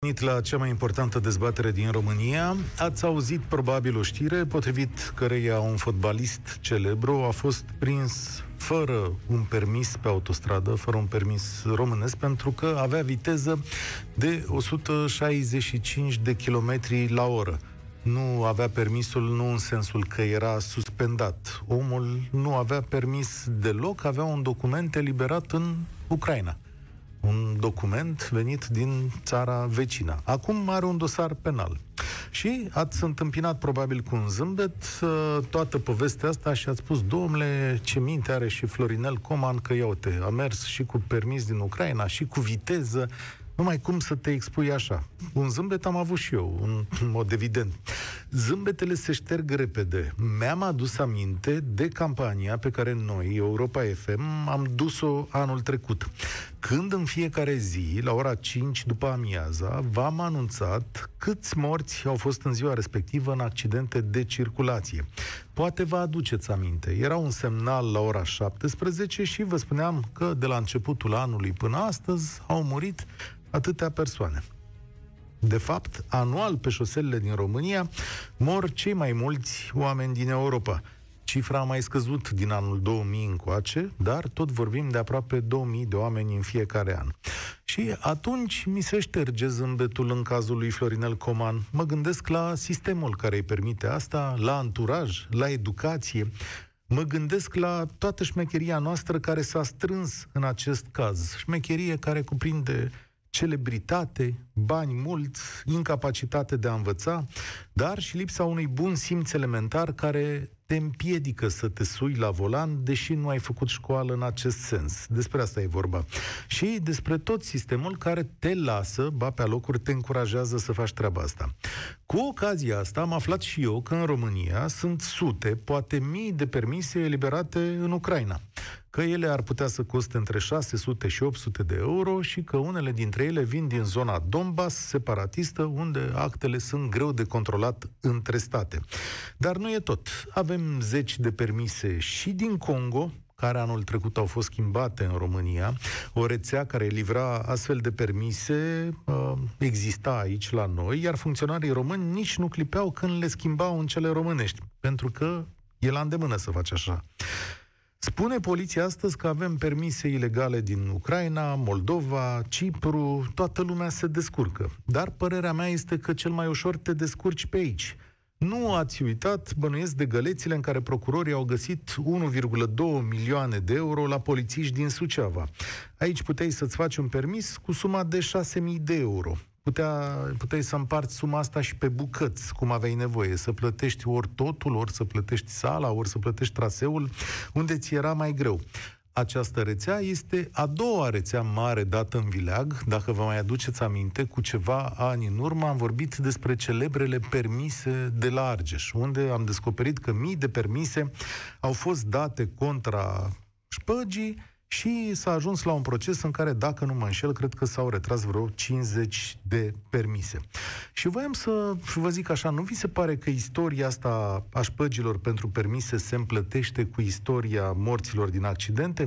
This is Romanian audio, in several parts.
venit la cea mai importantă dezbatere din România. Ați auzit probabil o știre potrivit căreia un fotbalist celebru a fost prins fără un permis pe autostradă, fără un permis românesc, pentru că avea viteză de 165 de kilometri la oră. Nu avea permisul nu în sensul că era suspendat. Omul nu avea permis deloc, avea un document eliberat în Ucraina un document venit din țara vecină. Acum are un dosar penal. Și ați întâmpinat probabil cu un zâmbet uh, toată povestea asta și ați spus, domnule, ce minte are și Florinel Coman că iau te a mers și cu permis din Ucraina și cu viteză numai cum să te expui așa. Un zâmbet am avut și eu, în, în mod evident. Zâmbetele se șterg repede. Mi-am adus aminte de campania pe care noi, Europa FM, am dus-o anul trecut. Când în fiecare zi, la ora 5 după amiaza, v-am anunțat câți morți au fost în ziua respectivă în accidente de circulație. Poate vă aduceți aminte. Era un semnal la ora 17 și vă spuneam că de la începutul anului până astăzi au murit atâtea persoane. De fapt, anual pe șoselele din România mor cei mai mulți oameni din Europa. Cifra a mai scăzut din anul 2000 încoace, dar tot vorbim de aproape 2000 de oameni în fiecare an. Și atunci mi se șterge zâmbetul în cazul lui Florinel Coman. Mă gândesc la sistemul care îi permite asta, la anturaj, la educație, Mă gândesc la toată șmecheria noastră care s-a strâns în acest caz. Șmecherie care cuprinde celebritate, bani mulți, incapacitate de a învăța, dar și lipsa unui bun simț elementar care te împiedică să te sui la volan, deși nu ai făcut școală în acest sens. Despre asta e vorba. Și despre tot sistemul care te lasă, ba pe alocuri te încurajează să faci treaba asta. Cu ocazia asta am aflat și eu că în România sunt sute, poate mii de permise eliberate în Ucraina că ele ar putea să coste între 600 și 800 de euro și că unele dintre ele vin din zona Donbass, separatistă, unde actele sunt greu de controlat între state. Dar nu e tot. Avem zeci de permise și din Congo, care anul trecut au fost schimbate în România. O rețea care livra astfel de permise uh, exista aici la noi, iar funcționarii români nici nu clipeau când le schimbau în cele românești, pentru că e la îndemână să faci așa. Spune poliția astăzi că avem permise ilegale din Ucraina, Moldova, Cipru, toată lumea se descurcă. Dar părerea mea este că cel mai ușor te descurci pe aici. Nu ați uitat, bănuiesc, de gălețile în care procurorii au găsit 1,2 milioane de euro la polițiști din Suceava. Aici puteai să-ți faci un permis cu suma de 6.000 de euro putea, puteai să împarți suma asta și pe bucăți, cum aveai nevoie, să plătești ori totul, ori să plătești sala, ori să plătești traseul, unde ți era mai greu. Această rețea este a doua rețea mare dată în Vileag. Dacă vă mai aduceți aminte, cu ceva ani în urmă am vorbit despre celebrele permise de la Argeș, unde am descoperit că mii de permise au fost date contra șpăgii și s-a ajuns la un proces în care, dacă nu mă înșel, cred că s-au retras vreo 50 de permise. Și voiam să vă zic așa, nu vi se pare că istoria asta a șpăgilor pentru permise se împlătește cu istoria morților din accidente?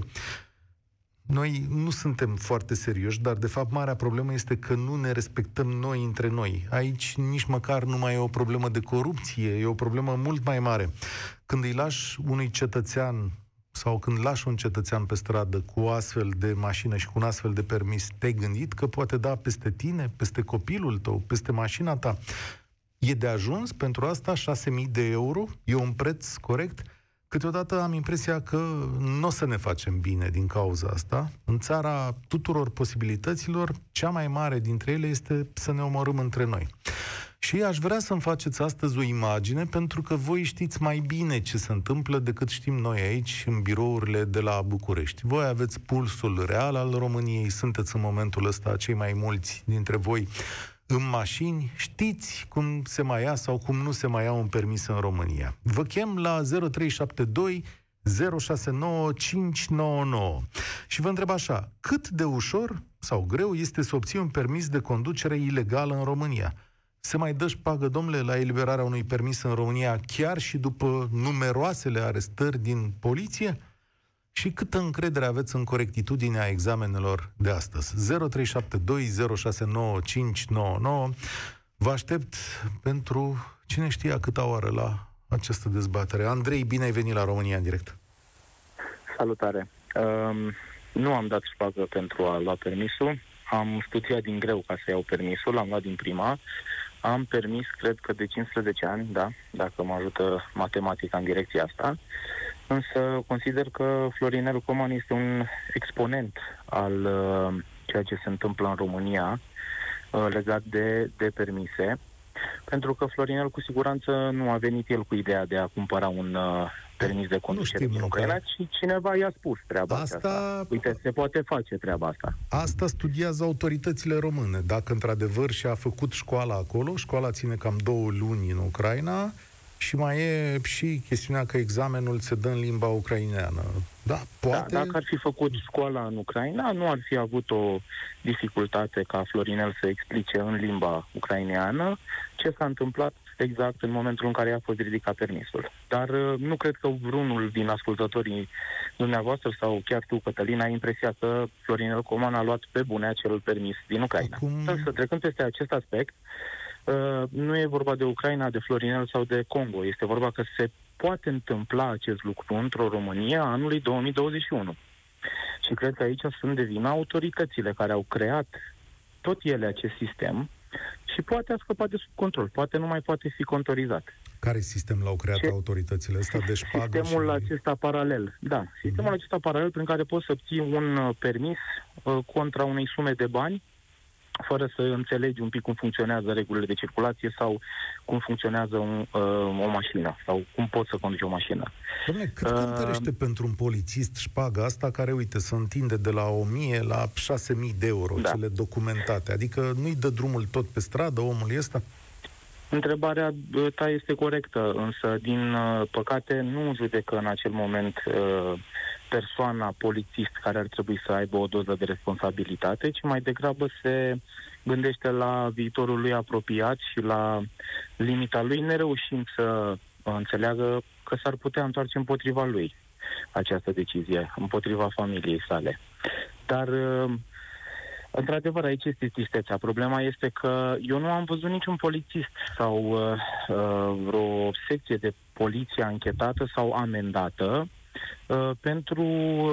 Noi nu suntem foarte serioși, dar de fapt marea problemă este că nu ne respectăm noi între noi. Aici nici măcar nu mai e o problemă de corupție, e o problemă mult mai mare. Când îi lași unui cetățean sau când lași un cetățean pe stradă cu o astfel de mașină și cu un astfel de permis, te-ai gândit că poate da peste tine, peste copilul tău, peste mașina ta? E de ajuns pentru asta 6.000 de euro? E un preț corect? Câteodată am impresia că nu o să ne facem bine din cauza asta. În țara tuturor posibilităților, cea mai mare dintre ele este să ne omorâm între noi. Și aș vrea să-mi faceți astăzi o imagine, pentru că voi știți mai bine ce se întâmplă decât știm noi aici, în birourile de la București. Voi aveți pulsul real al României, sunteți în momentul ăsta cei mai mulți dintre voi în mașini, știți cum se mai ia sau cum nu se mai ia un permis în România. Vă chem la 0372 069599 și vă întreb așa, cât de ușor sau greu este să obții un permis de conducere ilegal în România? Se mai dă șpagă, domnule, la eliberarea unui permis în România, chiar și după numeroasele arestări din poliție? și câtă încredere aveți în corectitudinea examenelor de astăzi. 0372069599 Vă aștept pentru cine știe câta oară la această dezbatere. Andrei, bine ai venit la România în direct. Salutare. Um, nu am dat șpagă pentru a lua permisul. Am studiat din greu ca să iau permisul, l-am luat din prima. Am permis, cred că de 15 ani, da, dacă mă ajută matematica în direcția asta. Însă consider că Florinel Coman este un exponent al uh, ceea ce se întâmplă în România uh, legat de, de permise. Pentru că Florinel cu siguranță nu a venit el cu ideea de a cumpăra un uh, permis de conducere din Ucraina, ci cineva i-a spus treaba asta. Asta... Uite, se poate face treaba asta. Asta studiază autoritățile române. Dacă într-adevăr și-a făcut școala acolo, școala ține cam două luni în Ucraina, și mai e și chestiunea că examenul se dă în limba ucraineană. Da, poate... Da, dacă ar fi făcut școala în Ucraina, nu ar fi avut o dificultate ca Florinel să explice în limba ucraineană ce s-a întâmplat exact în momentul în care a fost ridicat permisul. Dar uh, nu cred că vreunul din ascultătorii dumneavoastră sau chiar tu, Cătălina, ai impresia că Florinel Coman a luat pe bune acel permis din Ucraina. Acum... Să trecând peste acest aspect, uh, nu e vorba de Ucraina, de Florinel sau de Congo. Este vorba că se poate întâmpla acest lucru într-o Românie a anului 2021. Și cred că aici sunt de vină autoritățile care au creat tot ele acest sistem și poate a scăpat de sub control, poate nu mai poate fi contorizat. Care sistem l-au creat Ce? autoritățile ăsta de șpagă Sistemul și... acesta paralel, da. Sistemul mm. acesta paralel prin care poți să obții un uh, permis uh, contra unei sume de bani fără să înțelegi un pic cum funcționează regulile de circulație sau cum funcționează un, uh, o mașină sau cum poți să conduci o mașină. Dom'le, cât uh, cântărește pentru un polițist șpaga asta care, uite, se întinde de la 1000 la 6000 de euro, da. cele documentate? Adică nu-i dă drumul tot pe stradă omul ăsta? Întrebarea ta este corectă, însă, din uh, păcate, nu judecă în acel moment uh, persoana polițist care ar trebui să aibă o doză de responsabilitate, ci mai degrabă se gândește la viitorul lui apropiat și la limita lui, nereușind să înțeleagă că s-ar putea întoarce împotriva lui această decizie, împotriva familiei sale. Dar uh, Într-adevăr, aici este tristețea. Problema este că eu nu am văzut niciun polițist sau uh, uh, vreo secție de poliție anchetată sau amendată uh, pentru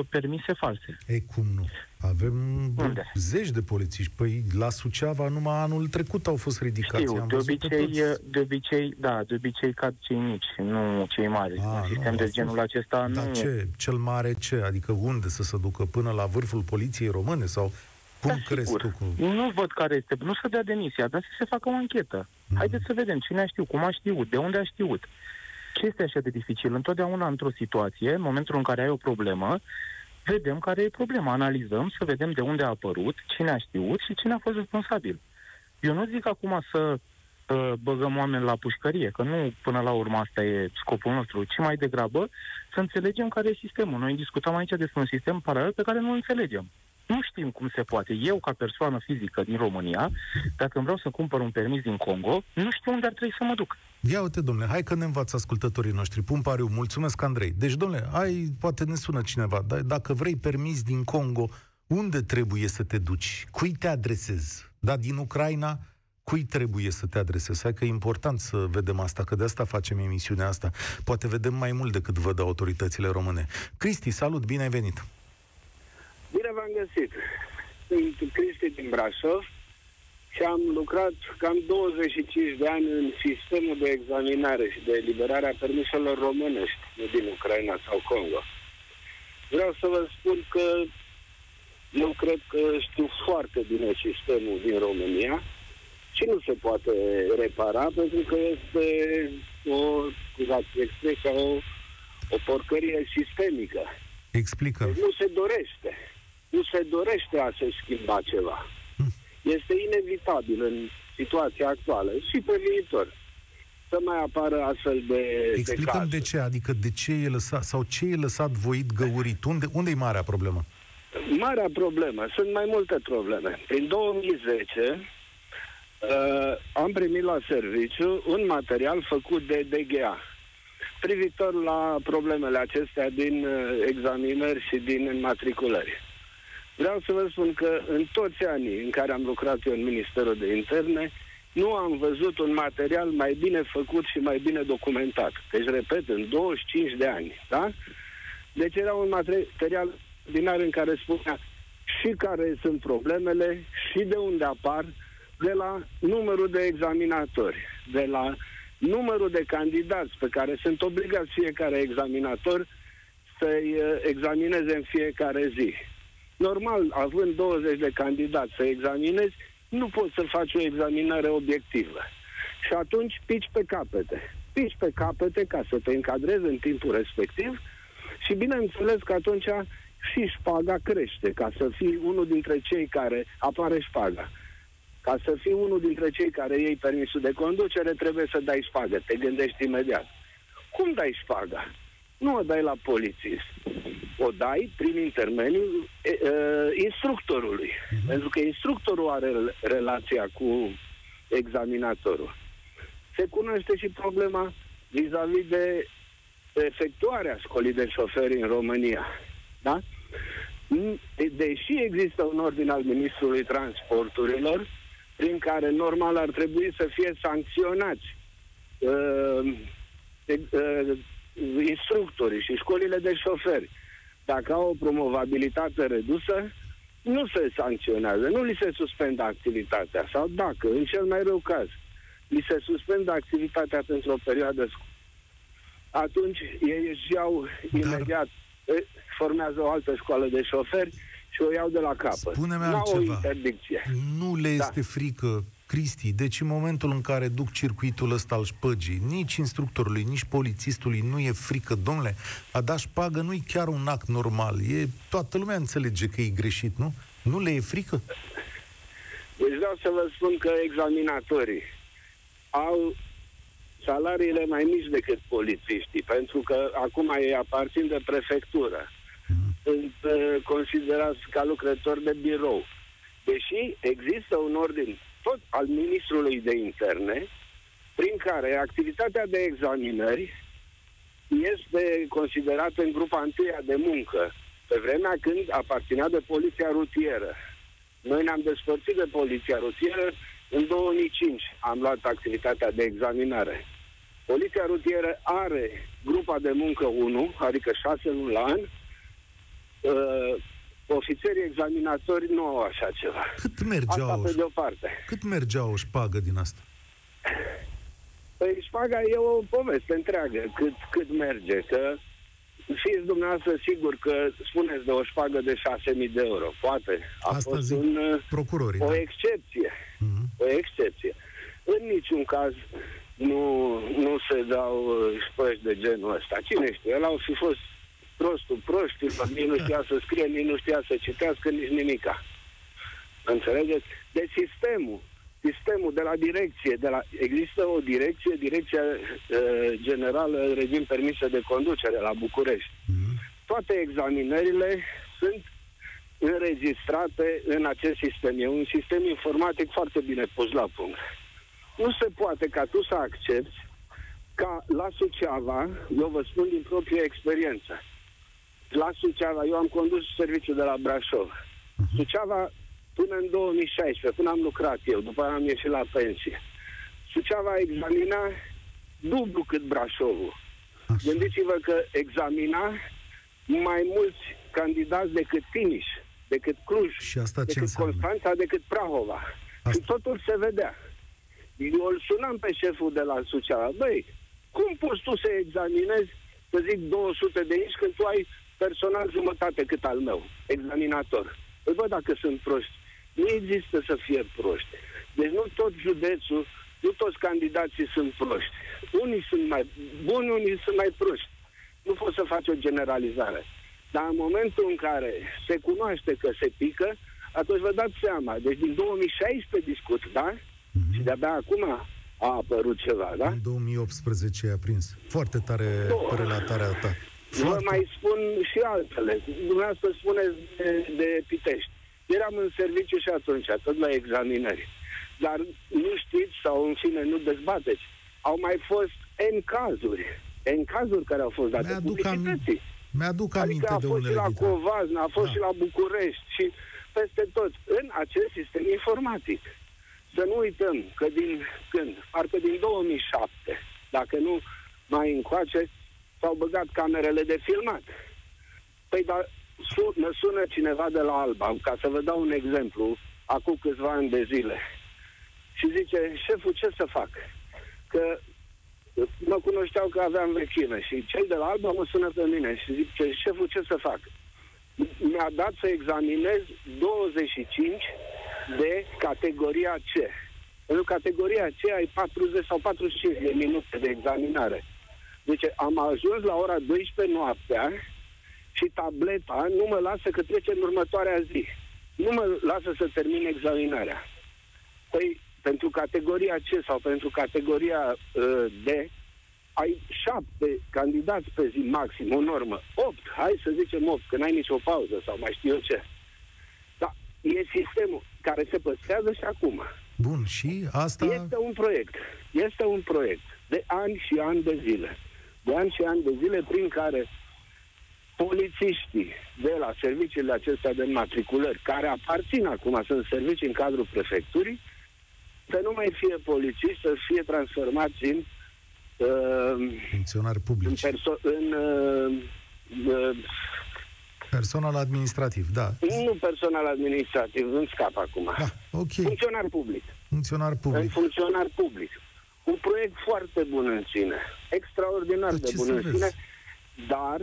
permise false. Ei, cum nu? Avem Unde? zeci de polițiști. Păi la Suceava numai anul trecut au fost ridicați. Știu, de obicei, toți... de obicei, da, de obicei cad cei mici, nu cei mari. A, Un sistem nu, de genul fost... acesta Dar nu... ce? Cel mare ce? Adică unde să se ducă? Până la vârful poliției române? Sau cum da, crezi sigur. tu? Cu... Nu văd care este. Nu să dea demisia, dar să se facă o anchetă. Mm. Haideți să vedem cine a știut, cum a știut, de unde a știut. Ce este așa de dificil? Întotdeauna într-o situație, în momentul în care ai o problemă, vedem care e problema, analizăm, să vedem de unde a apărut, cine a știut și cine a fost responsabil. Eu nu zic acum să uh, băgăm oameni la pușcărie, că nu până la urmă asta e scopul nostru, ci mai degrabă să înțelegem care e sistemul. Noi discutăm aici despre un sistem paralel pe care nu înțelegem. Nu știm cum se poate. Eu, ca persoană fizică din România, dacă îmi vreau să cumpăr un permis din Congo, nu știu unde ar trebui să mă duc. Ia uite, domnule, hai că ne învață ascultătorii noștri. Pun pariu, mulțumesc, Andrei. Deci, domnule, ai, poate ne sună cineva, dar dacă vrei permis din Congo, unde trebuie să te duci? Cui te adresezi? Da, din Ucraina, cui trebuie să te adresezi? Hai că e important să vedem asta, că de asta facem emisiunea asta. Poate vedem mai mult decât văd autoritățile române. Cristi, salut, bine ai venit! Bine v-am găsit! Sunt Cristi din Brașov și am lucrat cam 25 de ani în sistemul de examinare și de eliberare a permiselor românești, nu din Ucraina sau Congo. Vreau să vă spun că eu cred că știu foarte bine sistemul din România și nu se poate repara pentru că este o, scuzați expresia, o, o porcărie sistemică. Explică. Deci nu se dorește nu se dorește a se schimba ceva. Este inevitabil în situația actuală și pe viitor să mai apară astfel de Explicăm de, de ce, adică de ce e lăsat, sau ce e lăsat voit găurit. Unde, unde e marea problemă? Marea problemă, sunt mai multe probleme. În 2010 uh, am primit la serviciu un material făcut de DGA. privitor la problemele acestea din uh, examinări și din înmatriculări. Vreau să vă spun că în toți anii în care am lucrat eu în Ministerul de Interne, nu am văzut un material mai bine făcut și mai bine documentat. Deci, repet, în 25 de ani, da? Deci era un material extraordinar în care spunea și care sunt problemele și de unde apar, de la numărul de examinatori, de la numărul de candidați pe care sunt obligați fiecare examinator să-i uh, examineze în fiecare zi. Normal, având 20 de candidați să examinezi, nu poți să faci o examinare obiectivă. Și atunci pici pe capete. Pici pe capete ca să te încadrezi în timpul respectiv și bineînțeles că atunci și șpaga crește, ca să fii unul dintre cei care apare șpaga. Ca să fii unul dintre cei care iei permisul de conducere, trebuie să dai șpagă. Te gândești imediat. Cum dai șpaga? Nu o dai la polițist. O dai prin intermediul e, e, instructorului. Uh-huh. Pentru că instructorul are relația cu examinatorul. Se cunoaște și problema vis-a-vis de efectuarea școlii de șoferi în România. Da? Deși există un ordin al Ministrului Transporturilor, prin care normal ar trebui să fie sancționați uh, uh, instructorii și școlile de șoferi, dacă au o promovabilitate redusă, nu se sancționează, nu li se suspendă activitatea. Sau dacă, în cel mai rău caz, li se suspendă activitatea pentru o perioadă scurtă, atunci ei își iau Dar... imediat formează o altă școală de șoferi și o iau de la capăt. Spune-mi altceva. o interdicție. Nu le da. este frică Cristi, deci în momentul în care duc circuitul ăsta al șpăgii, nici instructorului, nici polițistului nu e frică, domnule, a da șpagă nu e chiar un act normal, e, toată lumea înțelege că e greșit, nu? Nu le e frică? Deci vreau să vă spun că examinatorii au salariile mai mici decât polițiștii, pentru că acum ei aparțin de prefectură. Mm. Sunt uh, considerați ca lucrători de birou. Deși există un ordin tot al ministrului de interne, prin care activitatea de examinări este considerată în grupa întâia de muncă, pe vremea când aparținea de poliția rutieră. Noi ne-am despărțit de poliția rutieră în 2005. Am luat activitatea de examinare. Poliția rutieră are grupa de muncă 1, adică 6 luni la an. Uh, ofițerii examinatori nu au așa ceva. Cât mergeau, asta pe de o parte. Cât mergea o șpagă din asta? Păi șpaga e o poveste întreagă, cât, cât merge, că fiți dumneavoastră sigur că spuneți de o șpagă de 6.000 de euro. Poate. A Asta fost un, uh, procurorii, o da. excepție. Mm-hmm. O excepție. În niciun caz nu, nu se dau uh, șpăși de genul ăsta. Cine știe? El au fi fost prostul prostul, nici nu știa să scrie, nici nu știa să citească, nici nimica. Înțelegeți? De sistemul, sistemul de la direcție, de la, există o direcție, Direcția uh, Generală Regim Permise de Conducere la București. Mm-hmm. Toate examinările sunt înregistrate în acest sistem. E un sistem informatic foarte bine pus la punct. Nu se poate ca tu să accepti ca la Suceava, eu vă spun din proprie experiență, la Suceava, eu am condus serviciul de la Brașov. Mhm. Suceava până în 2016, până am lucrat eu, după aia am ieșit la pensie. Suceava examina dublu cât Brașovul. Așa. Gândiți-vă că examina mai mulți candidați decât Timiș, decât Cluj, și asta decât Constanța, decât Prahova. Asta. Și totul se vedea. Eu îl sunam pe șeful de la Suceava. Băi, cum poți tu să examinezi, să zic, 200 de inși când tu ai personal jumătate cât al meu, examinator? Îl văd dacă sunt proști. Nu există să fie proști. Deci nu tot județul, nu toți candidații sunt proști. Unii sunt mai buni, unii sunt mai proști. Nu poți să faci o generalizare. Dar în momentul în care se cunoaște că se pică, atunci vă dați seama. Deci din 2016 discut, da? Mm-hmm. Și de-abia acum a apărut ceva, da? În 2018 a prins. Foarte tare oh. relatarea ta. Foarte. Vă mai spun și altele. Dumneavoastră spuneți de, de Pitești. Eram în serviciu și atunci, tot la examinări. Dar nu știți sau în fine nu dezbateți. Au mai fost N cazuri. în cazuri care au fost date Mi-aduc publicității. Mi-aduc Adică aminte a de fost și unele la ghitare. Covazna, a fost Da. și la București și peste tot, în acest sistem informatic. Să nu uităm că din când? Parcă din 2007, dacă nu mai încoace, s-au băgat camerele de filmat. Păi, dar su- mă sună cineva de la Alba, ca să vă dau un exemplu, acum câțiva ani de zile. Și zice, șeful, ce să fac? Că mă cunoșteau că aveam vechime și cel de la Alba mă sună pe mine și zice, șeful, ce să fac? Mi-a dat să examinez 25 de categoria C. În categoria C ai 40 sau 45 de minute de examinare. Deci am ajuns la ora 12 noaptea și tableta nu mă lasă că trece în următoarea zi. Nu mă lasă să termin examinarea. Păi, pentru categoria C sau pentru categoria uh, D, ai șapte candidați pe zi maxim, o normă. Opt, hai să zicem opt, că n-ai nicio pauză sau mai știu eu ce. Dar e sistemul care se păstrează și acum. Bun, și asta... Este un proiect. Este un proiect de ani și ani de zile. De ani și ani de zile prin care polițiștii de la serviciile acestea de matriculări, care aparțin acum, sunt servicii în cadrul prefecturii, să nu mai fie polițiști, să fie transformați în, uh, Funcționari în, publici. perso- în uh, uh, Personal administrativ, da. nu personal administrativ, îmi scap acum. Da, ok. Funcționar public. Funcționar în public. funcționar public. Un proiect foarte bun în sine, extraordinar Dar de ce bun să în vezi? sine, dar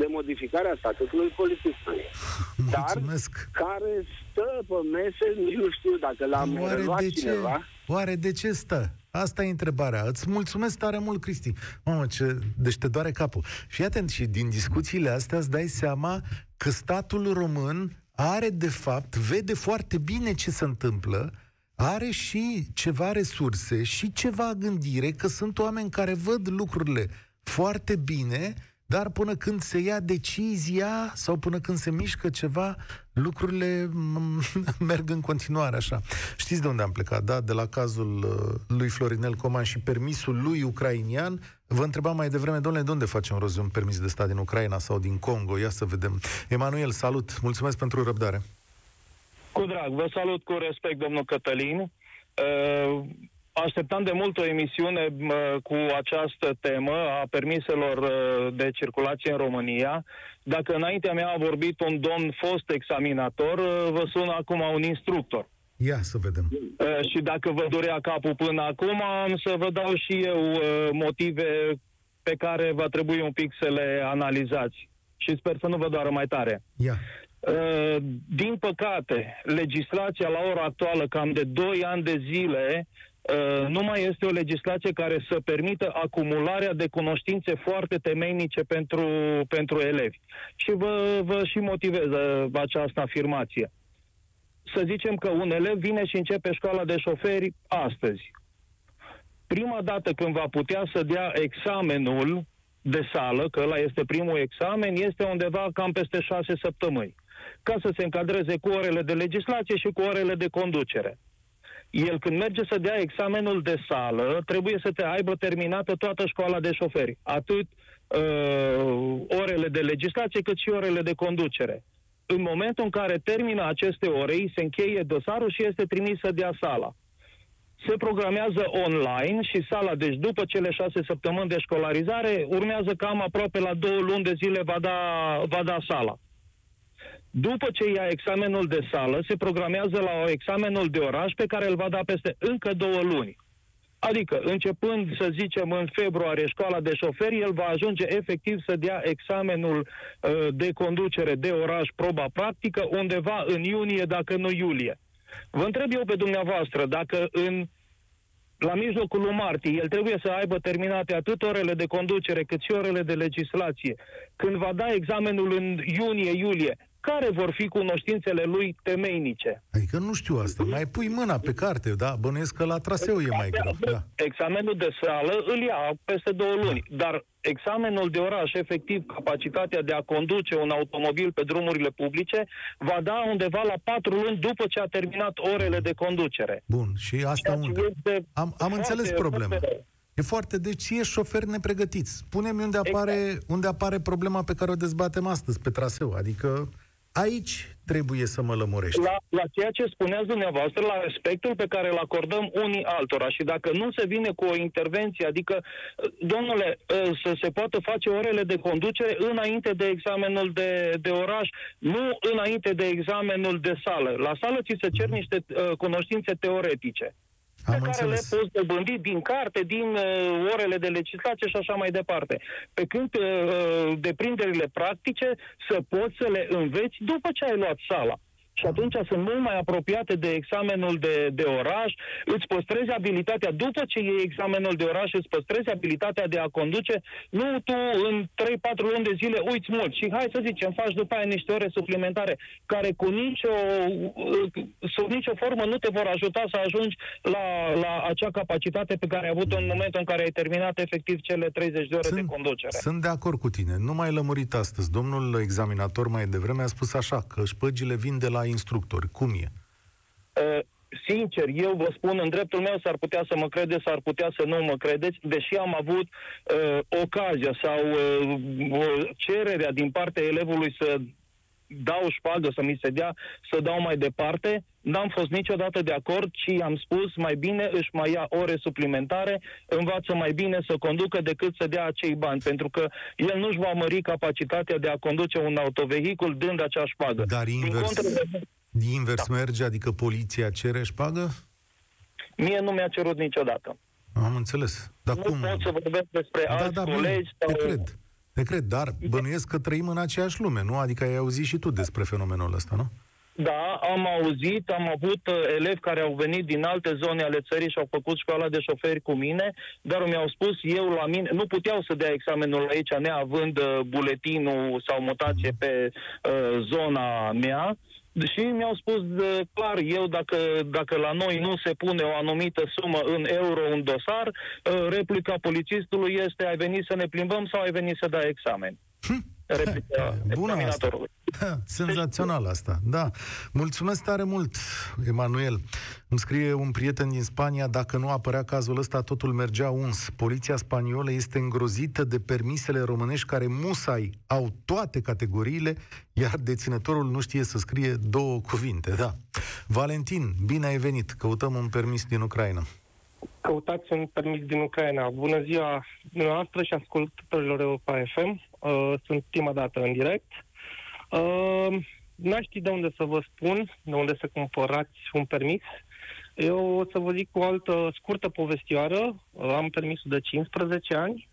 de modificarea statutului polițistului. Dar Mulțumesc. care stă pe mese, nici nu știu dacă l-am Oare reluat de ce? cineva. Oare de ce stă? Asta e întrebarea. Îți mulțumesc tare mult, Cristi. Mamă, ce... Deci te doare capul. Fii atent și din discuțiile astea îți dai seama că statul român are de fapt, vede foarte bine ce se întâmplă, are și ceva resurse și ceva gândire, că sunt oameni care văd lucrurile foarte bine, dar până când se ia decizia sau până când se mișcă ceva, lucrurile mm, merg în continuare așa. Știți de unde am plecat, da? De la cazul uh, lui Florinel Coman și permisul lui ucrainian. Vă întrebam mai devreme, domnule, de unde facem rost de un permis de stat din Ucraina sau din Congo? Ia să vedem. Emanuel, salut! Mulțumesc pentru răbdare. Cu drag, vă salut cu respect, domnul Cătălin. Uh, Așteptam de mult o emisiune uh, cu această temă a permiselor uh, de circulație în România. Dacă înaintea mea a vorbit un domn fost examinator, uh, vă sună acum un instructor. Ia să vedem. Uh, Și dacă vă dorea capul până acum, am să vă dau și eu uh, motive pe care va trebui un pic să le analizați. Și sper să nu vă doară mai tare. Ia. Uh, din păcate, legislația la ora actuală, cam de 2 ani de zile, uh, nu mai este o legislație care să permită acumularea de cunoștințe foarte temeinice pentru, pentru elevi. Și vă, vă și motivez uh, această afirmație. Să zicem că un elev vine și începe școala de șoferi astăzi. Prima dată când va putea să dea examenul de sală, că ăla este primul examen, este undeva cam peste șase săptămâni, ca să se încadreze cu orele de legislație și cu orele de conducere. El când merge să dea examenul de sală, trebuie să te aibă terminată toată școala de șoferi, atât uh, orele de legislație cât și orele de conducere. În momentul în care termină aceste ore, îi se încheie dosarul și este trimis să dea sala se programează online și sala, deci după cele șase săptămâni de școlarizare, urmează cam aproape la două luni de zile va da, va da sala. După ce ia examenul de sală, se programează la examenul de oraș pe care îl va da peste încă două luni. Adică, începând, să zicem, în februarie școala de șoferi, el va ajunge efectiv să dea examenul uh, de conducere de oraș, proba practică, undeva în iunie, dacă nu iulie. Vă întreb eu pe dumneavoastră dacă în la mijlocul lui martie el trebuie să aibă terminate atât orele de conducere cât și orele de legislație. Când va da examenul în iunie-iulie, care vor fi cunoștințele lui temeinice? Adică nu știu asta. Mai pui mâna pe carte, da? Bănuiesc că la traseu e mai greu. Da. Examenul de sală îl ia peste două luni, dar examenul de oraș, efectiv, capacitatea de a conduce un automobil pe drumurile publice, va da undeva la patru luni după ce a terminat orele de conducere. Bun. Și asta Ceea ce unde? este Am, am foarte, înțeles problema. foarte rău. E foarte, deci e șoferi nepregătiți. Spune-mi unde apare, exact. unde apare problema pe care o dezbatem astăzi pe traseu. Adică aici trebuie să mă lămurești. La, la ceea ce spuneați dumneavoastră, la respectul pe care îl acordăm unii altora și dacă nu se vine cu o intervenție, adică, domnule, să se poată face orele de conducere înainte de examenul de, de oraș, nu înainte de examenul de sală. La sală ți se cer mhm. niște uh, cunoștințe teoretice. Am pe care înțeles. le poți dobândi din carte, din uh, orele de legislație și așa mai departe. Pe când uh, deprinderile practice să poți să le înveți după ce ai luat sala și atunci sunt mult mai apropiate de examenul de, de oraș, îți păstrezi abilitatea, după ce iei examenul de oraș, îți păstrezi abilitatea de a conduce, nu tu în 3-4 luni de zile uiți mult și hai să zicem, faci după aia niște ore suplimentare care cu nicio, sub nicio formă nu te vor ajuta să ajungi la, la acea capacitate pe care ai avut-o în momentul în care ai terminat efectiv cele 30 de ore sunt, de conducere. Sunt de acord cu tine. Nu mai lămurit astăzi. Domnul examinator mai devreme a spus așa, că șpăgile vin de la instructori. Cum e? Uh, sincer, eu vă spun, în dreptul meu s-ar putea să mă credeți, s-ar putea să nu mă credeți, deși am avut uh, ocazia sau uh, cererea din partea elevului să dau șpagă, să mi se dea, să dau mai departe, n-am fost niciodată de acord, ci am spus mai bine își mai ia ore suplimentare, învață mai bine să conducă decât să dea acei bani, pentru că el nu-și va mări capacitatea de a conduce un autovehicul dând acea șpagă. Dar invers, contră... invers da. merge, adică poliția cere șpagă? Mie nu mi-a cerut niciodată. Am înțeles. Dar nu cum? pot să vorbesc despre da, alți da, colegi. Sau... Te cred. Te cred, dar bănuiesc că trăim în aceeași lume, nu? Adică ai auzit și tu despre fenomenul ăsta, nu? Da, am auzit, am avut uh, elevi care au venit din alte zone ale țării și au făcut școala de șoferi cu mine, dar mi-au spus eu la mine, nu puteau să dea examenul aici neavând uh, buletinul sau mutație pe uh, zona mea, și mi-au spus de, clar, eu dacă, dacă la noi nu se pune o anumită sumă în euro în dosar, uh, replica polițistului este ai venit să ne plimbăm sau ai venit să dai examen. Hm? Replica Bună asta. Senzațional asta, da. Mulțumesc tare mult, Emanuel. Îmi scrie un prieten din Spania, dacă nu apărea cazul ăsta, totul mergea uns. Poliția spaniolă este îngrozită de permisele românești care musai au toate categoriile, iar deținătorul nu știe să scrie două cuvinte, da. Valentin, bine ai venit. Căutăm un permis din Ucraina. Căutați un permis din Ucraina. Bună ziua dumneavoastră și ascultătorilor Europa FM. Uh, sunt prima dată în direct. Uh, n-aș ști de unde să vă spun, de unde să cumpărați un permis. Eu o să vă zic o altă scurtă povestioară. Uh, am permisul de 15 ani.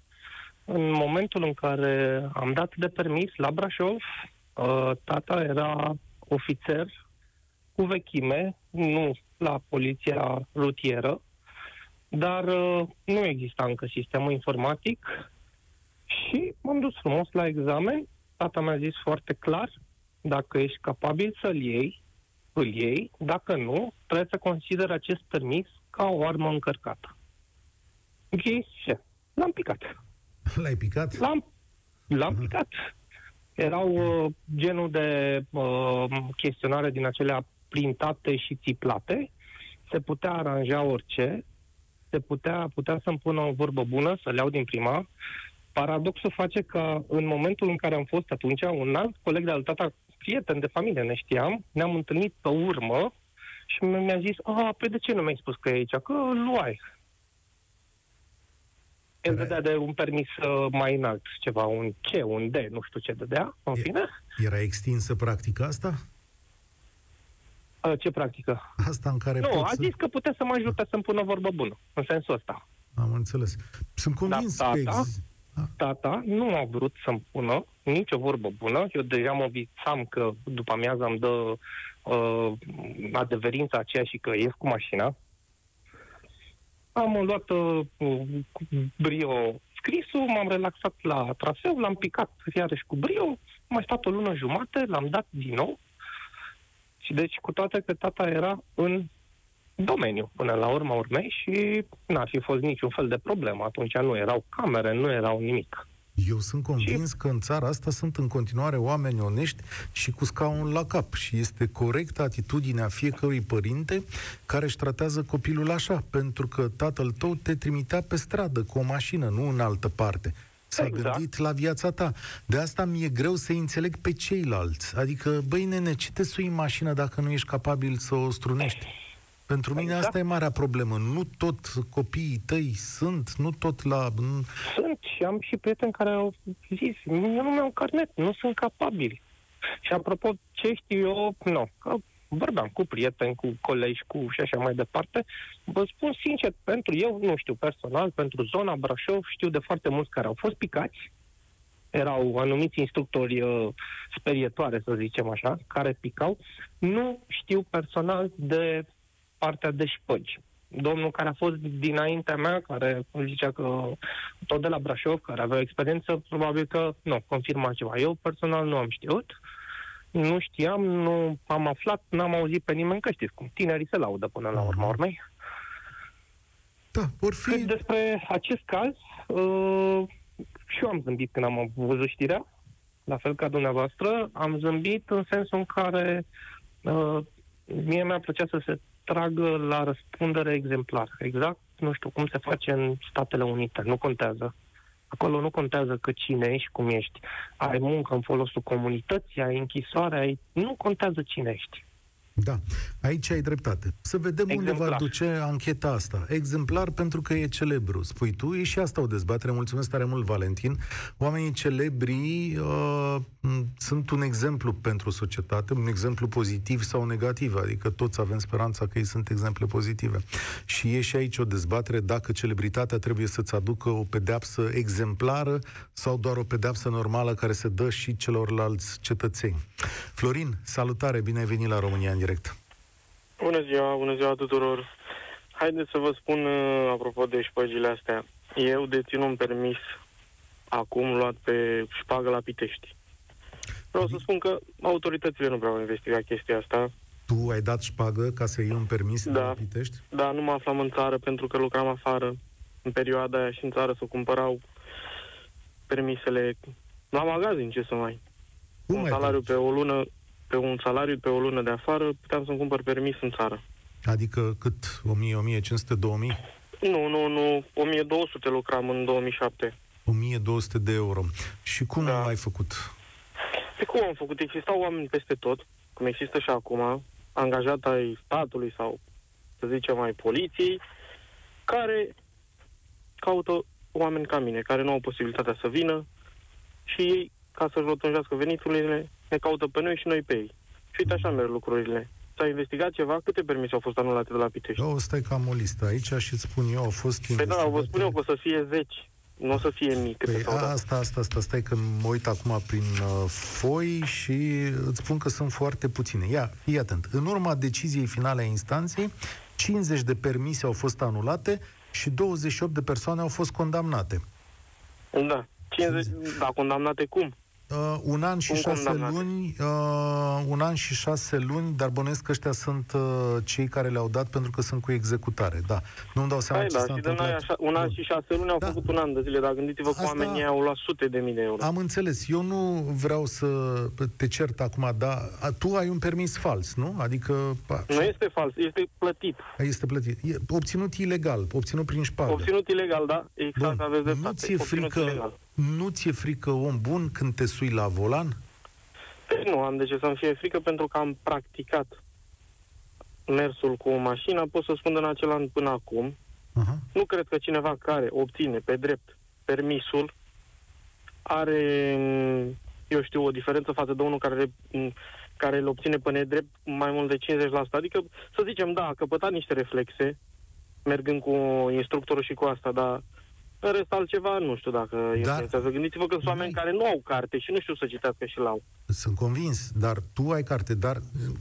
În momentul în care am dat de permis la Brașov, uh, tata era ofițer cu vechime, nu la poliția rutieră, dar uh, nu exista încă sistemul informatic și m-am dus frumos la examen. Tata mi-a zis foarte clar, dacă ești capabil să-l iei, îl iei, dacă nu, trebuie să consider acest permis ca o armă încărcată. Ok, ce? L-am picat. L-ai picat? L-am, l-am uh-huh. picat. Erau uh, genul de uh, chestionare din acelea printate și țiplate. Se putea aranja orice, se putea, putea să-mi pună o vorbă bună, să le iau din prima. Paradoxul face că în momentul în care am fost atunci, un alt coleg de al tata, prieten de familie, ne știam, ne-am întâlnit pe urmă și mi-a zis, a, pe de ce nu mi-ai spus că e aici? Că îl luai. El dădea de un permis uh, mai înalt, ceva, un C, un D, nu știu ce dădea, în fine. Era extinsă practica asta? Ce practică? Asta în care Nu, a să... zis că putea să mă ajute să-mi pună vorbă bună, în sensul ăsta. Am înțeles. Sunt convins da, tata, că ex... tata nu a vrut să-mi pună nicio vorbă bună. Eu deja mă visam că după amiază îmi dă uh, adeverința aceea și că ies cu mașina. Am luat uh, cu brio scrisul, m-am relaxat la traseu, l-am picat iarăși cu brio, mai stat o lună jumate, l-am dat din nou și deci, cu toate că tata era în domeniu până la urma urmei și n-ar fi fost niciun fel de problemă. Atunci nu erau camere, nu erau nimic. Eu sunt convins că în țara asta sunt în continuare oameni onești și cu scaun la cap și este corectă atitudinea fiecărui părinte care își tratează copilul așa, pentru că tatăl tău te trimitea pe stradă cu o mașină, nu în altă parte. S-a Exact. gândit la viața ta. De asta mi-e greu să înțeleg pe ceilalți. Adică, băi nene, ce te sui în mașină dacă nu ești capabil să o strunești? Pentru mine Exact. asta e marea problemă. Nu tot copiii tăi sunt, nu tot la... Sunt și am și prieteni care au zis, eu nu mi-am carnet, nu sunt capabili. Și apropo, ce știu eu, nu, că vorbeam cu prieteni, cu colegi, cu și așa mai departe, vă spun sincer, pentru eu, nu știu personal, pentru zona Brașov, știu de foarte mulți care au fost picați, erau anumiți instructori uh, sperietoare, să zicem așa, care picau. Nu știu personal de partea de șpăgi. Domnul care a fost dinaintea mea, care îmi zicea că tot de la Brașov, care avea experiență, probabil că nu, confirma ceva. Eu personal nu am știut, nu știam, nu am aflat, n-am auzit pe nimeni, că știți cum, tinerii se laudă până la urma urmei. Da, vor fi... Cât despre acest caz, uh, și eu am zâmbit când am văzut știrea, la fel ca dumneavoastră, am zâmbit în sensul în care uh, mie mi-a plăcea să se tragă la răspundere exemplar. Exact, nu știu, cum se face în Statele Unite. Nu contează. Acolo nu contează că cine ești, cum ești. Ai muncă în folosul comunității, ai închisoare, ai... nu contează cine ești. Da, aici ai dreptate. Să vedem unde va Exemplar. duce ancheta asta. Exemplar pentru că e celebru. Spui tu, e și asta o dezbatere. Mulțumesc tare mult, Valentin. Oamenii celebri uh, m, sunt un exemplu pentru societate, un exemplu pozitiv sau negativ. Adică toți avem speranța că ei sunt exemple pozitive. Și e și aici o dezbatere dacă celebritatea trebuie să-ți aducă o pedeapsă exemplară sau doar o pedeapsă normală care se dă și celorlalți cetățeni. Florin, salutare, bine ai venit la România în direct. Bună ziua, bună ziua tuturor. Haideți să vă spun, uh, apropo de șpăgile astea, eu dețin un permis acum luat pe șpagă la Pitești. Vreau să spun că autoritățile nu prea au investigat chestia asta, Tu ai dat șpagă ca să iei un permis de Da. la Pitești? dar nu mă aflam în țară pentru că lucram afară. În perioada aia și în țară să cumpărau permisele la magazin, ce să mai. Cum un ai salariu dat? pe o lună, pe un salariu pe o lună de afară, puteam să-mi cumpăr permis în țară. Adică cât? 1000, 1500, 2000? Nu, nu, nu, 1200 lucram în 2007. 1200 de euro. Și cum Da. ai făcut? Pe cum am făcut? Existau oameni peste tot, cum există și acum, angajat ai statului sau, să zicem, ai poliției, care caută oameni ca mine, care nu au posibilitatea să vină și ei, ca să-și rotunjească veniturile, ne caută pe noi și noi pe ei. Și uite așa merg lucrurile. S-a investigat ceva? Câte permise au fost anulate de la Pitești? Eu stai că am o listă aici și îți spun eu, au fost Păi da, vă investigate- spun eu că o să fie zeci, nu o să fie mii câte Păi s-au dat. asta, asta, asta, stai că mă uit acum prin uh, foi și îți spun că sunt foarte puține. Ia, fii atent. În urma deciziei finale a instanței, 50 de permise au fost anulate și 28 de persoane au fost condamnate. Da. 50, da, condamnate cum? Uh, un an și Cum șase condamnate? luni, uh, un an și șase luni, dar bănuiesc că ăștia sunt uh, cei care le-au dat pentru că sunt cu executare, da. Nu-mi dau seama Hai, ce da, s-a și de noi întâmplat. așa, un an și șase luni au Da. făcut un an de zile, dar gândiți-vă că Asta- oamenii au luat sute de mii de euro. Am înțeles. Eu nu vreau să te cert acum, dar a, tu ai un permis fals, nu? Adică pa, Nu este fals, este plătit. este plătit. E obținut ilegal, obținut prin șpagă. Obținut ilegal, da? Exact, Bun. aveți Nu dreptate. ți-e Obținut frică, ilegal. Nu ți-e frică om bun când te sui la volan? Păi nu am de ce să-mi fie frică pentru că am practicat mersul cu o mașină, pot să spun în acel an până acum. Aha. Nu cred că cineva care obține pe drept permisul are, mm, eu știu, o diferență față de unul care, mm, care îl obține pe nedrept mai mult de 50%. Adică, să zicem, da, a căpătat niște reflexe, mergând cu instructorul și cu asta, dar în rest altceva nu știu dacă influențează. Gândiți-vă că sunt oameni n-ai- care nu au carte și nu știu să citească și l-au. Sunt convins, dar tu ai carte, dar,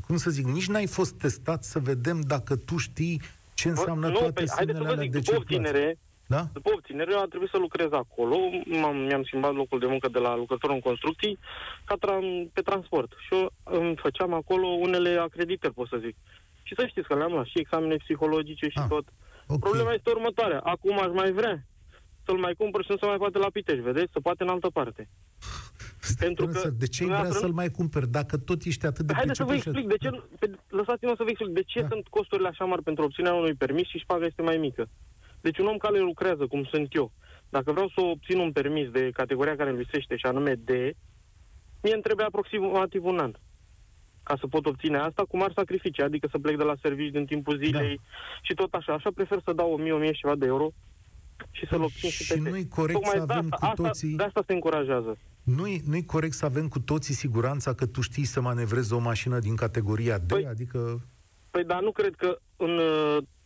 cum să zic, nici n-ai fost testat să vedem dacă tu știi ce înseamnă nu, toate păi, haideți să semnele vă alea zic, de după circulație. obținere, Da? După obținere, eu a trebuit să lucrez acolo. M-am, mi-am schimbat locul de muncă de la lucrător în construcții ca tra- pe transport. Și eu îmi făceam acolo unele acreditări, pot să zic. Și să știți că le-am luat și examene psihologice și Ah, tot. Ok. Problema este următoarea. Acum aș mai vrea să-l mai cumpăr și nu se mai poate la Pitești, vedeți? Se poate în altă parte. Pentru că de ce ai vrea să-l mai cumperi dacă tot ești atât de Haideți să vă explic de ce, pe, lăsați-mă să vă explic de ce da. sunt costurile așa mari pentru obținerea unui permis și șpaga este mai mică. Deci un om care lucrează, cum sunt eu, dacă vreau să obțin un permis de categoria care îmi lisește, și anume D, mie îmi trebuie aproximativ un an ca să pot obține asta cu mari sacrificii, adică să plec de la servici din timpul zilei da. și tot așa. Așa prefer să dau 1000, 1000 și ceva de euro și să-l obțin și, și nu-i corect Tocmai să avem asta, cu toții... Asta, de asta se încurajează. Nu-i, nu-i corect să avem cu toții siguranța că tu știi să manevrezi o mașină din categoria D? Păi, adică... Păi da, nu cred că în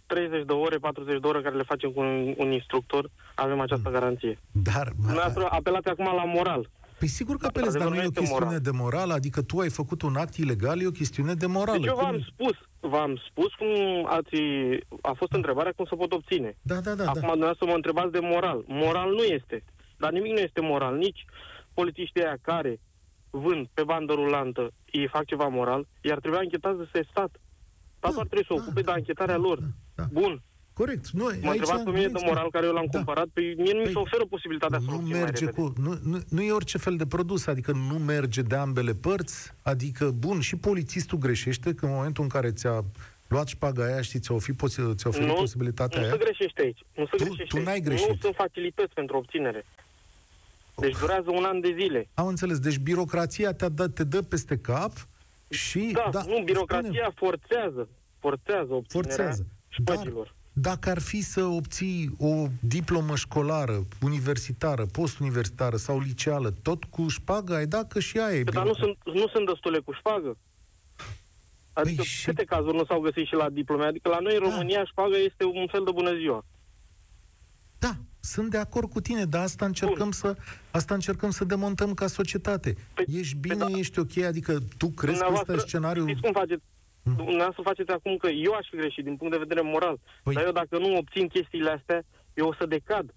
30 uh, de ore, 40 de ore care le facem cu un, un instructor avem această hmm. garanție. Dar... Dumneavoastră apelați acum la moral. Păi sigur că apelezi, dar nu e o chestiune moral. de moral, adică tu ai făcut un act ilegal, e o chestiune de moral. Deci eu v-am spus, v-am spus cum ați, a fost întrebarea cum se pot obține. Da, da, da. Acum da. dumneavoastră mă întrebați de moral. Moral nu este. Dar nimic nu este moral. Nici polițiștii aia care vând pe bandă rulantă, ei fac ceva moral, iar trebuie anchetați de stat. Statul da, ar trebui să da, ocupe da, de anchetarea da, lor. Da, da. Bun. Corect. Nu, m-a întrebat pe mine de moral care eu l-am da. cumpărat, pe păi mie nu păi, mi se oferă posibilitatea nu să merge cu, nu, nu, nu e orice fel de produs, adică nu merge de ambele părți, adică, bun, și polițistul greșește că în momentul în care ți-a luat șpaga aia și ți-a oferit, ți-a oferit nu, posibilitatea nu aia. Nu se greșește aici. Nu se tu, greșește tu n-ai greșit. Nu sunt facilități pentru obținere. Deci durează un an de zile. Am înțeles. Deci birocrația te, dă, te dă peste cap și... Da, da nu, birocrația spune... forțează. Forțează obținerea forțează. șpăgilor. Dar dacă ar fi să obții o diplomă școlară, universitară, postuniversitară sau liceală, tot cu șpagă, ai dacă și aia e Dar nu sunt, nu sunt destule cu șpagă. Adică păi și... câte cazuri nu s-au găsit și la diplome? Adică la noi în da. România șpagă este un fel de bună ziua. Da, sunt de acord cu tine, dar asta încercăm, să, asta încercăm să demontăm ca societate. Păi, ești bine, păi da. ești ok, adică tu crezi că ăsta e scenariul... Știți cum faceți? Mm. Dumneavoastră faceți acum că eu aș fi greșit din punct de vedere moral. Păi... Dar eu dacă nu obțin chestiile astea, eu o să decad.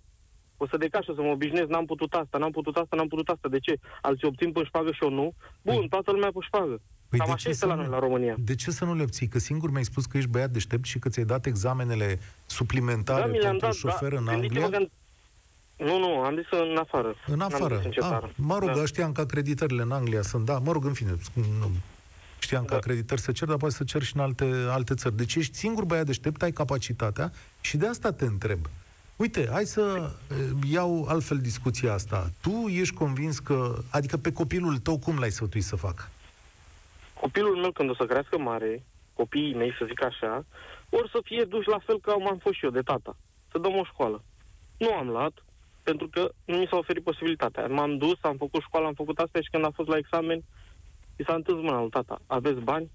O să decad și o să mă obișnuiesc, n-am putut asta, n-am putut asta, n-am putut asta. De ce? Alții obțin pe șpagă și eu nu? Bun, păi... toată lumea pe șpagă. Păi Cam așa este la noi, la România. De ce să nu le obții? Că singur mi-ai spus că ești băiat deștept și că ți-ai dat examenele suplimentare da, pentru dat, șofer da. în Anglia? Că... Nu, nu, am zis în afară. În afară. În ah, mă rog, da. știam că acreditările în Anglia sunt, da, mă rog, în fine, nu, Știam da. că acreditări să cer, dar poate să cer și în alte, alte țări. Deci ești singur băiat deștept, ai capacitatea și de asta te întreb. Uite, hai să eh, iau altfel discuția asta. Tu ești convins că, adică pe copilul tău, cum l-ai sfătuit să facă? Copilul meu, când o să crească mare, copiii mei, să zic așa, or să fie duși la fel ca am fost și eu, de tata. Să dăm o școală. Nu am luat, pentru că nu mi s-a oferit posibilitatea. M-am dus, am făcut școală, am făcut asta și când a fost la examen, i s-a întâns mâna lui tata, aveți bani?